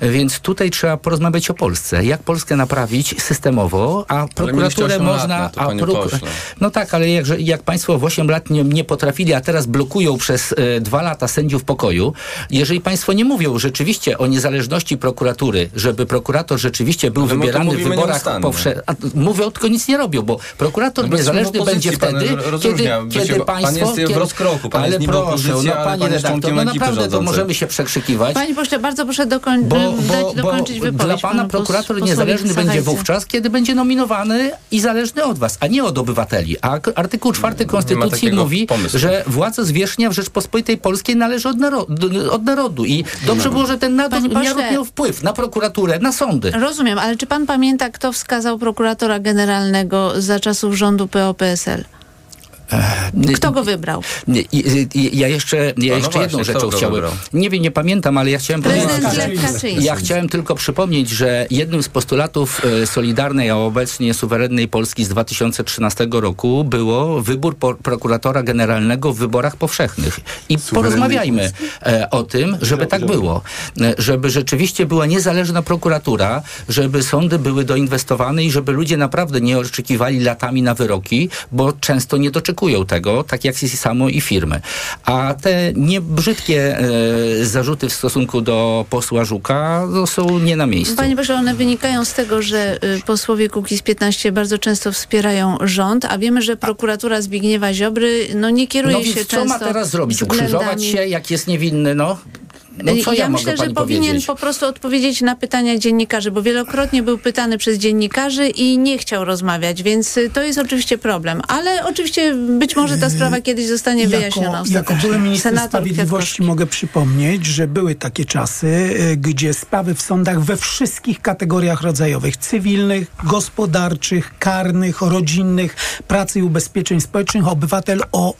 Więc tutaj trzeba porozmawiać o Polsce. Jak Polskę naprawić systemowo, a prokuraturę lat można... na to, a pośle. no tak, ale jak, jak państwo w 8 lat nie, nie potrafili, a teraz blokują przez e, dwa lata sędziów pokoju, jeżeli państwo nie mówią rzeczywiście o niezależności prokuratury, żeby prokurator rzeczywiście był Ale to wybierany w wyborach powszechnych, mówią, tylko nic nie robią, bo prokurator No niezależny opozycji będzie wtedy, kiedy, kiedy się- pan państwo... jest w kiedy, rozkroku, pan ale jest proszę, opozycja, no ale panie pan jest redaktor, no naprawdę to rządzącej. możemy się przekrzykiwać. Panie pośle, bardzo proszę dokoń- Bo, dać bo, bo dokończyć wypowiedź dla pana prokurator niezależny będzie wówczas, kiedy będzie nominowany i zależny od was, a nie od obywateli. A artykuł 4 Konstytucji takiego mówi, pomysłu. że władza zwierzchnia w Rzeczpospolitej Polskiej należy od, naro- od narodu. I dobrze było, że ten naród miał wpływ na prokuraturę, na sądy. Rozumiem, ale czy pan pamięta, kto wskazał prokuratora generalnego za czasów rządu PO-PSL? Kto go wybrał? Ja jeszcze, ja no jeszcze właśnie, jedną rzeczą chciałem. wybrał? Nie wiem, nie pamiętam, ale ja chciałem Prezydent powiedzieć. Ja chciałem tylko przypomnieć, że jednym z postulatów e, Solidarnej, a obecnie suwerennej Polski z 2013 roku było wybór po, prokuratora generalnego w wyborach powszechnych. I porozmawiajmy e, o tym, żeby tak było. E, Żeby rzeczywiście była niezależna prokuratura, żeby sądy były doinwestowane i żeby ludzie naprawdę nie oczekiwali latami na wyroki, bo często nie doczekują tego, tak jak samo i firmy. A te niebrzydkie e, zarzuty w stosunku do posła Żuka no, są nie na miejscu. Panie pośle, one wynikają z tego, że y, posłowie Kukiz 15 bardzo często wspierają rząd, a wiemy, że prokuratura Zbigniewa Ziobry no, nie kieruje no się co często ma teraz zrobić? Ukrzyżować względami- się, jak jest niewinny, no? No ja, myślę, że powinien powiedzieć? po prostu odpowiedzieć na pytania dziennikarzy, bo wielokrotnie był pytany przez dziennikarzy i nie chciał rozmawiać, więc y, to jest oczywiście problem. Ale oczywiście być może ta sprawa kiedyś zostanie wyjaśniona Jako, były minister Senator sprawiedliwości Kwiatkowski. mogę przypomnieć, że były takie czasy, y, gdzie sprawy w sądach we wszystkich kategoriach rodzajowych, cywilnych, gospodarczych, karnych, rodzinnych, pracy i ubezpieczeń społecznych, obywatel o,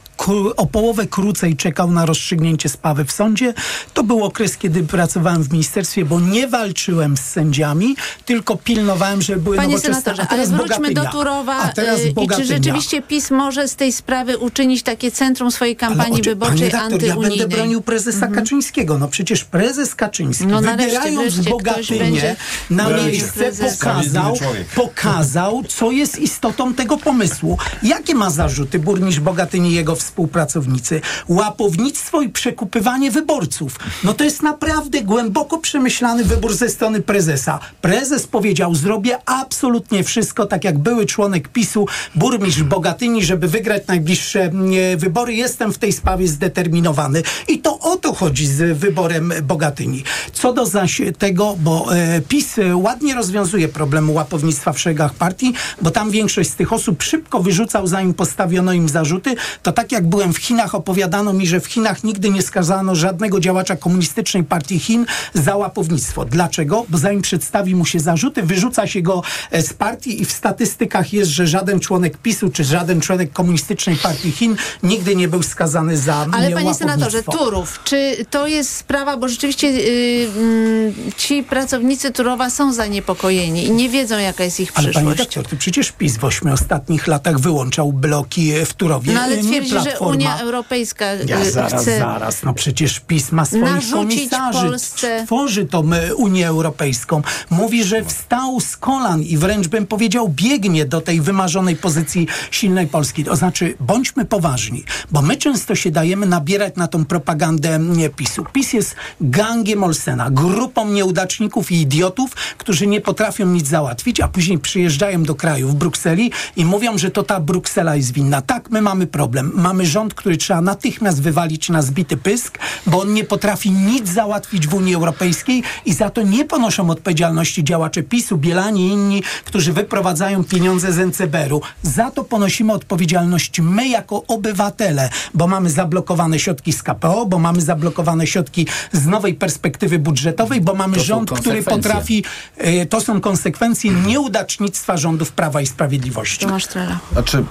o połowę krócej czekał na rozstrzygnięcie sprawy w sądzie. To był okres, kiedy pracowałem w ministerstwie, bo nie walczyłem z sędziami, tylko pilnowałem, żeby były Panie nowoczesne. senatorze, ale wróćmy do. Turowa A teraz y, i czy rzeczywiście PiS może z tej sprawy uczynić takie centrum swojej kampanii oczy- wyborczej Panie redaktor, ja antyunijnej? będę bronił prezesa Kaczyńskiego. No przecież prezes Kaczyński, No wybierając Bogatynię na miejsce, pokazał, pokazał, co jest istotą tego pomysłu. Jakie ma zarzuty burmistrz Bogatyni i jego współpracownicy? Łapownictwo i przekupywanie wyborców. No to jest naprawdę głęboko przemyślany wybór ze strony prezesa. Prezes powiedział, zrobię absolutnie wszystko, tak jak były członek PiSu, burmistrz Bogatyni, żeby wygrać najbliższe mm, wybory. Jestem w tej sprawie zdeterminowany. I to o to chodzi z wyborem Bogatyni. Co do zaś tego, bo e, PiS e, ładnie rozwiązuje problem łapownictwa w szeregach partii, bo tam większość z tych osób szybko wyrzucał, zanim postawiono im zarzuty, to tak jak byłem w Chinach, opowiadano mi, że w Chinach nigdy nie skazano żadnego działacza komunistycznej partii Chin za łapownictwo. Dlaczego? Bo zanim przedstawi mu się zarzuty, wyrzuca się go e, z partii i w statystykach jest, że żaden członek PiSu czy żaden członek komunistycznej partii Chin nigdy nie był skazany za Ale nie, panie senatorze. Turów, czy to jest sprawa, bo rzeczywiście y, mm, ci pracownicy Turowa są zaniepokojeni i nie wiedzą, jaka jest ich Ale panie przyszłość. doktor, to przecież PiS w ośmiu ostatnich latach wyłączał bloki e, w Turowie. No ale nie twierdzi, że. Unia Europejska y, Ja zaraz, chce... zaraz. No przecież PiS ma swoich komisarzy. Polsce- Tworzy tą e, Unię Europejską. Mówi, że wstał z kolan i wręcz bym powiedział biegnie do tej wymarzonej pozycji silnej Polski. To znaczy, bądźmy poważni, bo my często się dajemy nabierać na tą propagandę nie, PiSu. PiS jest gangiem Olsena, grupą nieudaczników i idiotów, którzy nie potrafią nic załatwić, a później przyjeżdżają do kraju w Brukseli i mówią, że to ta Bruksela jest winna. Tak, my mamy problem. Mamy rząd, który trzeba natychmiast wywalić na zbity pysk, bo on nie potrafi nic załatwić w Unii Europejskiej i za to nie ponoszą odpowiedzialności działacze PiSu, Bielani i inni, którzy wyprowadzają pieniądze z NCBR-u. Za to ponosimy odpowiedzialność my jako obywatele, bo mamy zablokowane środki z KPO, bo mamy zablokowane środki z nowej perspektywy budżetowej, bo mamy rząd, który potrafi... e, To są konsekwencje nieudacznictwa rządów Prawa i Sprawiedliwości. Tomasz Trela. Znaczy,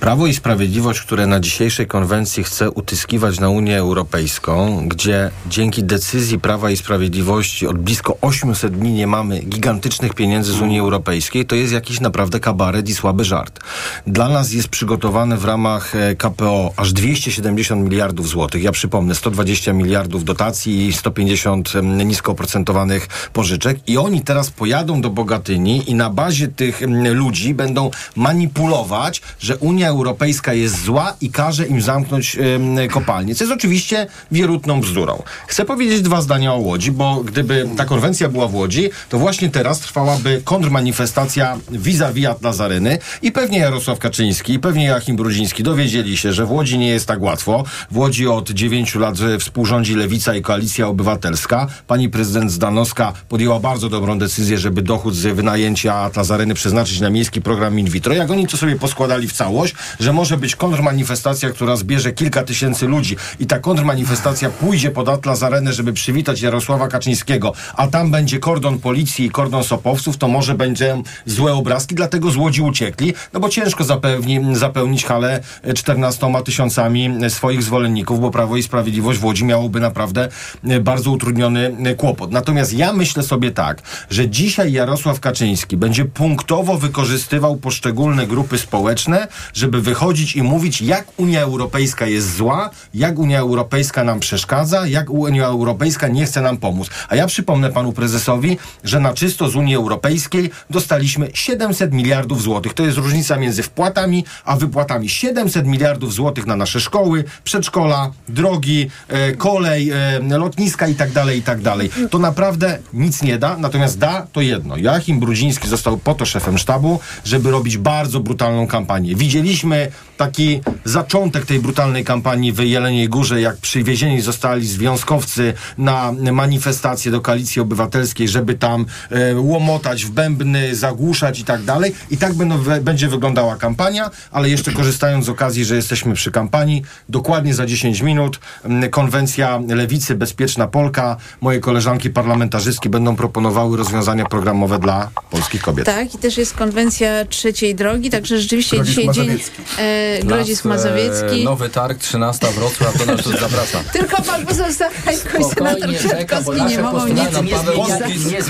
Prawo i Sprawiedliwość, które na dzisiejszej konwencji chce utyskiwać na Unię Europejską, gdzie dzięki decyzji Prawa i Sprawiedliwości od blisko 800 dni nie mamy gigantycznych pieniędzy z Unii Europejskiej, to jest jakiś naprawdę kabaret i słaby żart. Dla nas jest przygotowane w ramach e, KPO aż 270 miliardów złotych. Ja przypomnę, 120 miliardów dotacji i 150 em, nisko oprocentowanych pożyczek i oni teraz pojadą do Bogatyni i na bazie tych ludzi będą manipulować, że Unia Europejska jest zła i każe im zamknąć em, kopalnie. Co jest oczywiście wierutną bzdurą. Chcę powiedzieć dwa zdania o Łodzi, bo gdyby ta konwencja była w Łodzi, to właśnie teraz trwałaby kontrmanifestacja vis-a-vis Atlazaryny i pewnie Jarosław Kaczyński i pewnie Joachim Brudziński dowiedzieli się, że w Łodzi nie jest tak łatwo. W Łodzi od dziewięciu lat współrządzi Lewica i Koalicja Obywatelska. Pani prezydent Zdanowska podjęła bardzo dobrą decyzję, żeby dochód z wynajęcia Atlazaryny przeznaczyć na miejski program in vitro. Jak oni to sobie poskładali w całość, że może być kontrmanifestacja, która zbierze kilka tysięcy ludzi i ta kontrmanifestacja pójdzie pod Atlazarenę, żeby przywitać Jarosława Kaczyńskiego, a tam będzie kordon policji i kordon sopowców, to może będzie złe obrazki, dlatego z Łodzi uciekli, no bo ciężko zapewni, zapełnić halę 14 tysiącami swoich zwolenników, bo Prawo i Sprawiedliwość w Łodzi miałoby naprawdę bardzo utrudniony kłopot. Natomiast ja myślę sobie tak, że dzisiaj Jarosław Kaczyński będzie punktowo wykorzystywał poszczególne grupy społeczne, żeby wychodzić i mówić, jak Unia Europejska jest zła, jak Unia Europejska nam przeszkadza, jak Unia Europejska nie chce nam pomóc. A ja przypomnę panu prezesowi, że na czysto z Unii Europejskiej dostaliśmy 700 miliardów złotych. To jest różnica między wpłatami a wypłatami. 700 miliardów złotych na nasze szkoły, przedszkola, drogi, e, kolej, e, lotniska i tak dalej, i tak dalej. To naprawdę nic nie da, natomiast da to jedno. Joachim Brudziński został po to szefem sztabu, żeby robić bardzo brutalną kampanię. Widzieliśmy Mieliśmy taki zaczątek tej brutalnej kampanii w Jeleniej Górze, jak przywiezieni zostali związkowcy na manifestację do Koalicji Obywatelskiej, żeby tam e, łomotać w bębny, zagłuszać i tak dalej. I tak będą, będzie wyglądała kampania, ale jeszcze korzystając z okazji, że jesteśmy przy kampanii, dokładnie za 10 minut konwencja Lewicy Bezpieczna Polka, moje koleżanki parlamentarzystki będą proponowały rozwiązania programowe dla polskich kobiet. Tak, i też jest konwencja trzeciej drogi, także rzeczywiście Grodzisk dzisiaj dzień e, Grodzisk Las, e, Mazowiecki. Nowy Targ, 13 Wrocław, do nas tu zapraszam. Tylko pan poseł Stachajko i senator Kwiatkowski nie mogą nic. nie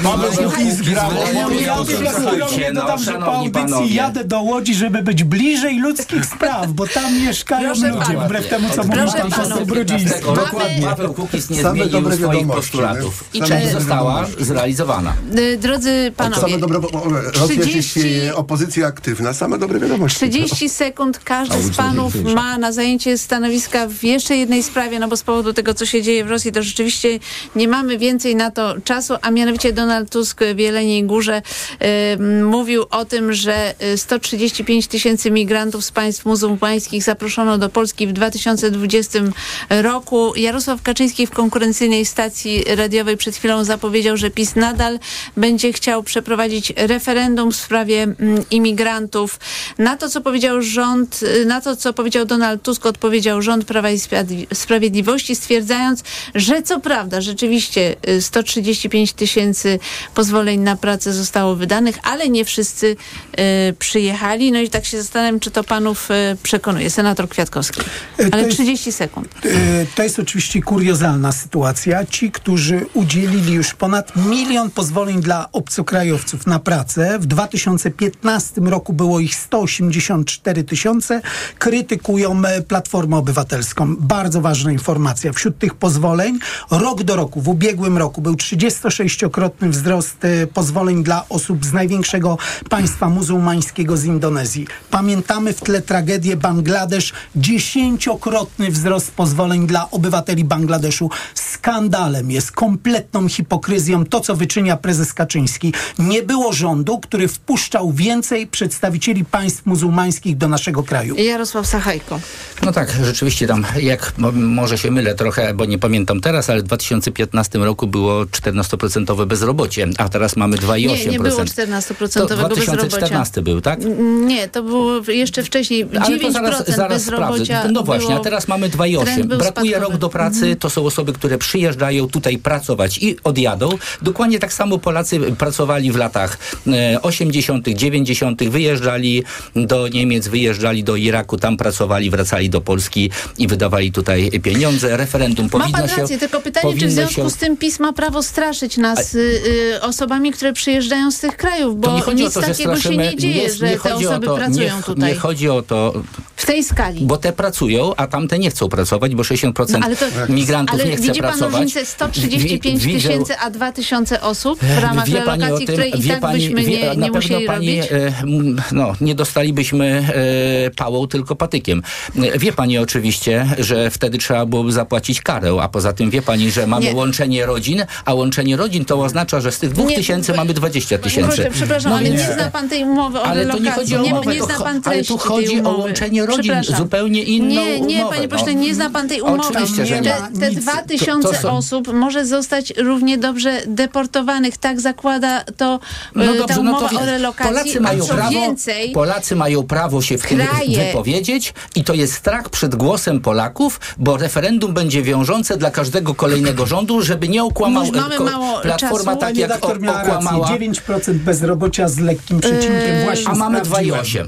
Paweł Kukiz- gra, Ja no, dodam, że po audycji jadę do Łodzi, żeby być bliżej ludzkich spraw, bo tam mieszkają ludzie, wbrew temu, co mówił pan poseł Brudziński. Dokładnie. Paweł Kukiz nie Same zmienił swoich wiadomości, postulatów. nie? I część została zrealizowana. Drodzy panowie, Same dobre, bo- bo- Rosja się 30 śmieje, opozycja aktywna, same dobre wiadomości. 30 sekund każdy A z panów ma na zajęcie stanowiska w jeszcze jednej sprawie, no bo z powodu tego, co się dzieje w Rosji, to rzeczywiście nie mamy więcej na to czasu, a mianowicie Donald Tusk w Jeleniej Górze y, mówił o tym, że y, 135 tysięcy migrantów z państw muzułmańskich zaproszono do Polski w 2020 roku. Jarosław Kaczyński w konkurencyjnej stacji radiowej przed chwilą zapowiedział, że PiS nadal będzie chciał przeprowadzić referendum w sprawie mm, imigrantów. Na to, co powiedział rząd, y, na to, co powiedział Donald Tusk, odpowiedział rząd Prawa i Sprawiedli- Sprawiedliwości, stwierdzając, że co prawda rzeczywiście y, 135 tysięcy pozwoleń na pracę zostało wydanych, ale nie wszyscy y, przyjechali. No i tak się zastanawiam, czy to panów y, przekonuje. Senator Kwiatkowski. Y, Ale jest- 30 sekund. To jest oczywiście kuriozalna sytuacja. Ci, którzy udzielili już ponad milion pozwoleń dla obcokrajowców na pracę, w 2015 roku było ich 184 tysiące, krytykują e, Platformę Obywatelską. Bardzo ważna informacja. Wśród tych pozwoleń rok do roku, w ubiegłym roku był 36-krotny wzrost e, pozwoleń dla osób z największego państwa muzułmańskiego z Indonezji. Pamiętamy w tle tragedię Bangladesz, dziesięciokrotny wzrost pozwoleń dla obywateli Bangladeszu. Skandalem jest, kompletną hipokryzją to, co wyczynia prezes Kaczyński. Nie było rządu, który wpuszczał więcej przedstawicieli państw muzułmańskich do naszego kraju. Jarosław Sachajko. No tak, rzeczywiście tam, jak mo- może się mylę trochę, bo nie pamiętam teraz, ale w 2015 roku było 14% bezrobocie, a teraz mamy 2,8%. Nie, nie było 14% To bezrobocia. 2014 był, tak? Nie, to było jeszcze wcześniej. 9% Ale to zaraz, zaraz bezrobocia. sprawdzę. No właśnie, a teraz mamy trend 2,8. był Brakuje spadkowy. rok do pracy, to są osoby, które przyjeżdżają tutaj pracować i odjadą. Dokładnie tak samo Polacy pracowali w latach e, 80., 90., wyjeżdżali do Niemiec, wyjeżdżali do Iraku, tam pracowali, wracali do Polski i wydawali tutaj pieniądze. Referendum Ma powinno pan się... rację, tylko pytanie, czy w związku się- z tym PiS ma prawo straszyć nas y, y, osobami, które przyjeżdżają z tych krajów, To bo nie chodzi o nic to, takiego się nie dzieje, że te osoby to, pracują nie, tutaj. Nie chodzi o to, w tej skali. bo te pracują, a tamte nie chcą pracować, bo 60% No, ale to, migrantów ale nie chce widzi pan pracować. różnicę 135 Wi- widzę- tysięcy, a 2 tysiące osób w ramach Wie relokacji, której i tak pani, byśmy wie, nie, na nie pewno musieli pani, robić. m, no, nie dostalibyśmy e, pałą, tylko patykiem. E, Wie pani oczywiście, że wtedy trzeba byłoby zapłacić karę, a poza tym wie pani, że mamy Nie. łączenie rodzin, a łączenie rodzin to oznacza, że z tych dwóch Nie, tysięcy mamy 20 tysięcy. Proszę, przepraszam, No ale więc- nie zna pan tej umowy o ale to relokacji. nie chodzi o nie, umowę, nie to zna pan ale treści tu tej chodzi o łączenie rodzin, zupełnie inną Nie, nie, umowę, panie pośle, no. nie zna pan tej umowy. Oczywiście, że nie. Te, dwa To- tysiące to osób może zostać równie dobrze deportowanych. Tak zakłada to No e, dobrze, ta no umowa to o relokacji. Polacy mają prawo, więcej, Polacy mają prawo się w tym kraje- wypowiedzieć i to jest strach przed głosem Polaków, bo referendum będzie wiążące dla każdego kolejnego rządu, żeby nie okłamał Już mamy mało Platforma czasu. tak Pani jak o, okłamała, rację. 9% bezrobocia z lekkim przecinkiem właśnie a mamy sprawdziłem. 2,8.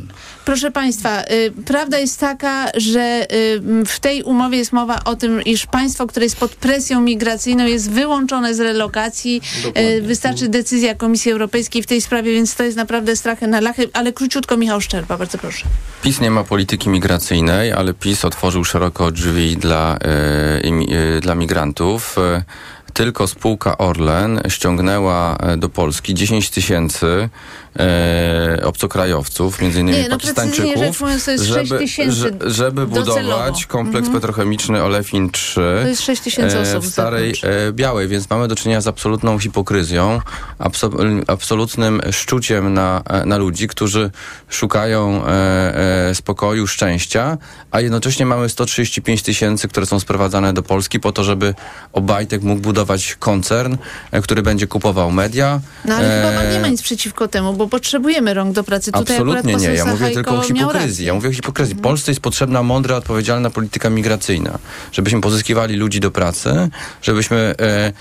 Proszę Państwa, y, prawda jest taka, że y, w tej umowie jest mowa o tym, iż państwo, które jest pod presją migracyjną jest wyłączone z relokacji. Y, wystarczy decyzja Komisji Europejskiej w tej sprawie, więc to jest naprawdę strachy na lachy. Ale króciutko Michał Szczerba, bardzo proszę. PiS nie ma polityki migracyjnej, ale PiS otworzył szeroko drzwi dla, imi- e, dla migrantów. E, tylko spółka Orlen ściągnęła do Polski 10 tysięcy e, obcokrajowców, między innymi Nie, no Pakistańczyków, rzecz mówiąc, to jest 6 tysięcy że- żeby budować kompleks petrochemiczny Olefin 3 To jest 6 tysięcy e, osób w z Starej e, Białej, więc mamy do czynienia z absolutną hipokryzją, abso- absolutnym szczuciem na, e, na ludzi, którzy szukają e, e, spokoju, szczęścia, a jednocześnie mamy 135 tysięcy, które są sprowadzane do Polski po to, żeby Obajtek mógł budować koncern, e, który będzie kupował media. No ale chyba pan E, nie ma nic przeciwko temu, bo potrzebujemy rąk do pracy. Tutaj Absolutnie nie. Ja mówię tylko o hipokryzji. Ja mówię o hipokryzji. Polsce jest potrzebna mądra, odpowiedzialna polityka migracyjna. Żebyśmy pozyskiwali ludzi do pracy, żebyśmy e,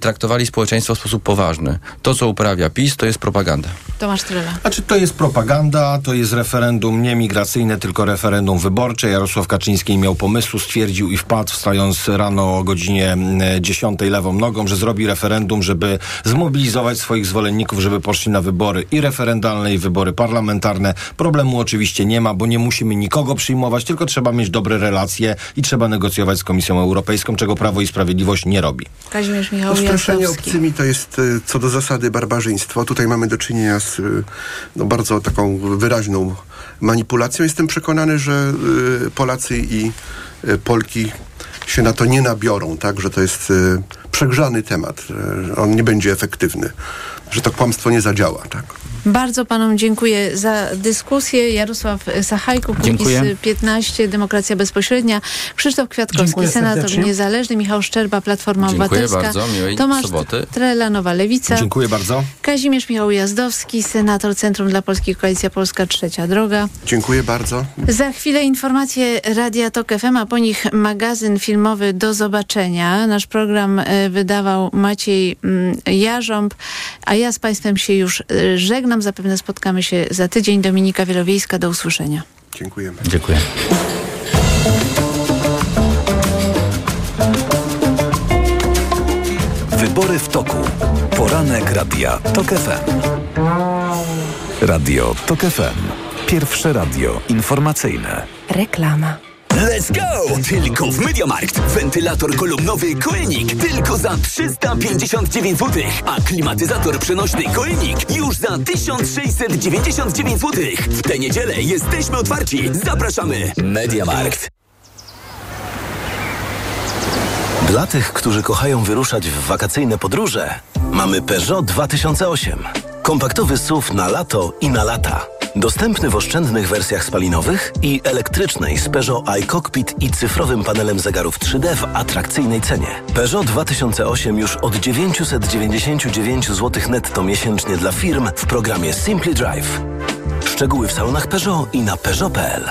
traktowali społeczeństwo w sposób poważny. To, co uprawia PiS, to jest propaganda. Tomasz Trela. Znaczy to jest propaganda, to jest referendum nie migracyjne, tylko referendum wyborcze. Jarosław Kaczyński miał pomysłu, stwierdził i wpadł, wstając rano o godzinie mm, 10 lewą nogą, że zrobi referendum, żeby zmobilizować swoich zwolenników, żeby poszli na wybory i referendalne, i wybory parlamentarne. Problemu oczywiście nie ma, bo nie musimy nikogo przyjmować, tylko trzeba mieć dobre relacje i trzeba negocjować z Komisją Europejską, czego Prawo i Sprawiedliwość nie robi. Kazimierz Michał Straszenie Jasowski. obcymi to jest e, co do zasady barbarzyństwo. Tutaj mamy do czynienia z e, no, bardzo taką wyraźną manipulacją. Jestem przekonany, że e, Polacy i Polki się na to nie nabiorą, tak, że to jest przegrzany temat, że on nie będzie efektywny, że to kłamstwo nie zadziała, tak. Bardzo panom dziękuję za dyskusję. Jarosław Sachajko. Kukiz 15, Demokracja Bezpośrednia. Krzysztof Kwiatkowski, Dziękuję senator serdecznie. niezależny. Michał Szczerba, Platforma Dziękuję Obywatelska. bardzo, miłej Tomasz soboty. Trela, Nowa Lewica. Dziękuję bardzo. Kazimierz Michał Jazdowski, senator Centrum dla Polskiej Koalicja Polska, Trzecia Droga. Dziękuję bardzo. Za chwilę informacje Radia Tok FM, a po nich magazyn filmowy Do Zobaczenia. Nasz program e, wydawał Maciej mm, Jarząb, a ja z Państwem się już e, żegnam. Zapewne spotkamy się za tydzień. Dominika Wielowiejska, do usłyszenia. Dziękujemy. Dziękuję. Wybory w toku. Poranek Radia TOK FM. Radio TOK FM. Pierwsze radio informacyjne. Reklama. Let's go! Tylko w Mediamarkt. Wentylator kolumnowy Koenig tylko za 359 zł, a klimatyzator przenośny Koenig już za 1699 zł. W tę niedzielę jesteśmy otwarci. Zapraszamy. Mediamarkt. Dla tych, którzy kochają wyruszać w wakacyjne podróże, mamy Peugeot 2008. Kompaktowy SUV na lato i na lata. Dostępny w oszczędnych wersjach spalinowych i elektrycznej z Peugeot iCockpit i cyfrowym panelem zegarów 3D w atrakcyjnej cenie. Peugeot 2008 już od 999 zł netto miesięcznie dla firm w programie Simply Drive. Szczegóły w salonach Peugeot i na peugeot.pl.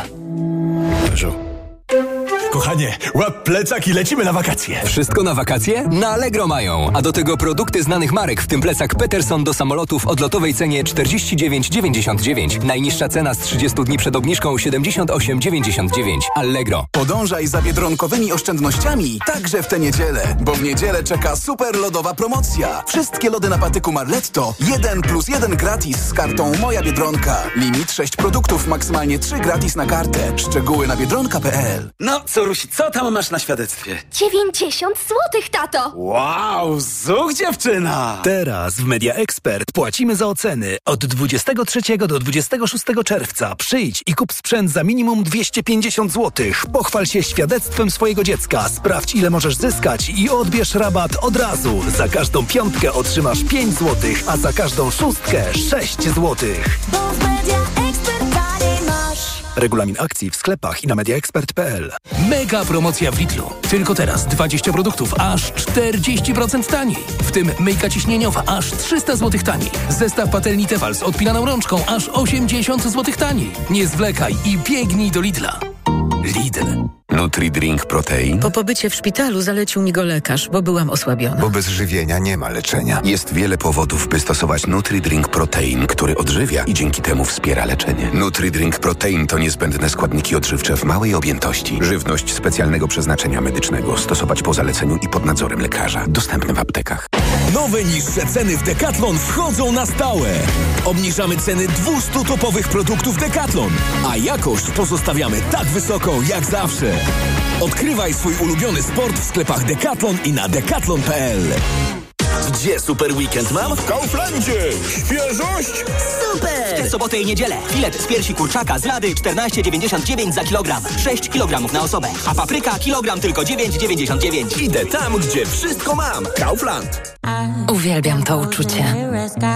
Kochanie, łap plecak i lecimy na wakacje. Wszystko na wakacje? Na Allegro mają. A do tego produkty znanych marek, w tym plecak Peterson do samolotu w odlotowej cenie 49,99. Najniższa cena z 30 dni przed obniżką 78,99. Allegro. Podążaj za biedronkowymi oszczędnościami także w tę niedzielę, bo w niedzielę czeka super lodowa promocja. Wszystkie lody na patyku Marletto 1 plus 1 gratis z kartą Moja Biedronka. Limit 6 produktów, maksymalnie 3 gratis na kartę. Szczegóły na biedronka.pl No, co Rusi, co tam masz na świadectwie? 90 złotych, tato! Wow, zuch dziewczyna! Teraz w Media Expert płacimy za oceny. Od 23 do 26 czerwca przyjdź i kup sprzęt za minimum 250 zł. Pochwal się świadectwem swojego dziecka, sprawdź ile możesz zyskać i odbierz rabat od razu. Za każdą piątkę otrzymasz 5 zł, a za każdą szóstkę 6 zł. Regulamin akcji w sklepach i na mediaexpert.pl. Mega promocja w Lidlu. Tylko teraz 20 produktów aż 40% taniej. W tym myjka ciśnieniowa aż 300 zł taniej. Zestaw patelni Tefal z odpinaną rączką aż 80 zł taniej. Nie zwlekaj i biegnij do Lidla. Lidl. Nutri-Drink Protein? Po pobycie w szpitalu zalecił mi go lekarz, bo byłam osłabiona. Bo bez żywienia nie ma leczenia. Jest wiele powodów, by stosować Nutri-Drink Protein, który odżywia i dzięki temu wspiera leczenie. Nutri-Drink Protein to niezbędne składniki odżywcze w małej objętości. Żywność specjalnego przeznaczenia medycznego. Stosować po zaleceniu i pod nadzorem lekarza. Dostępny w aptekach. Nowe niższe ceny w Decathlon wchodzą na stałe. Obniżamy ceny 200 topowych produktów Decathlon, a jakość pozostawiamy tak wysoką jak zawsze. Odkrywaj swój ulubiony sport w sklepach Decathlon i na decathlon.pl. Gdzie super weekend mam? W Kauflandzie! Świeżość? Super! W tę sobotę i niedzielę. Filet z piersi kurczaka z lady 14,99 za kilogram. 6 kg na osobę. A papryka kilogram tylko 9,99. Idę tam, gdzie wszystko mam. Kaufland. Uwielbiam to uczucie.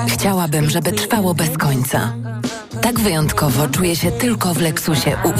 Chciałabym, żeby trwało bez końca. Tak wyjątkowo czuję się tylko w Lexusie UI.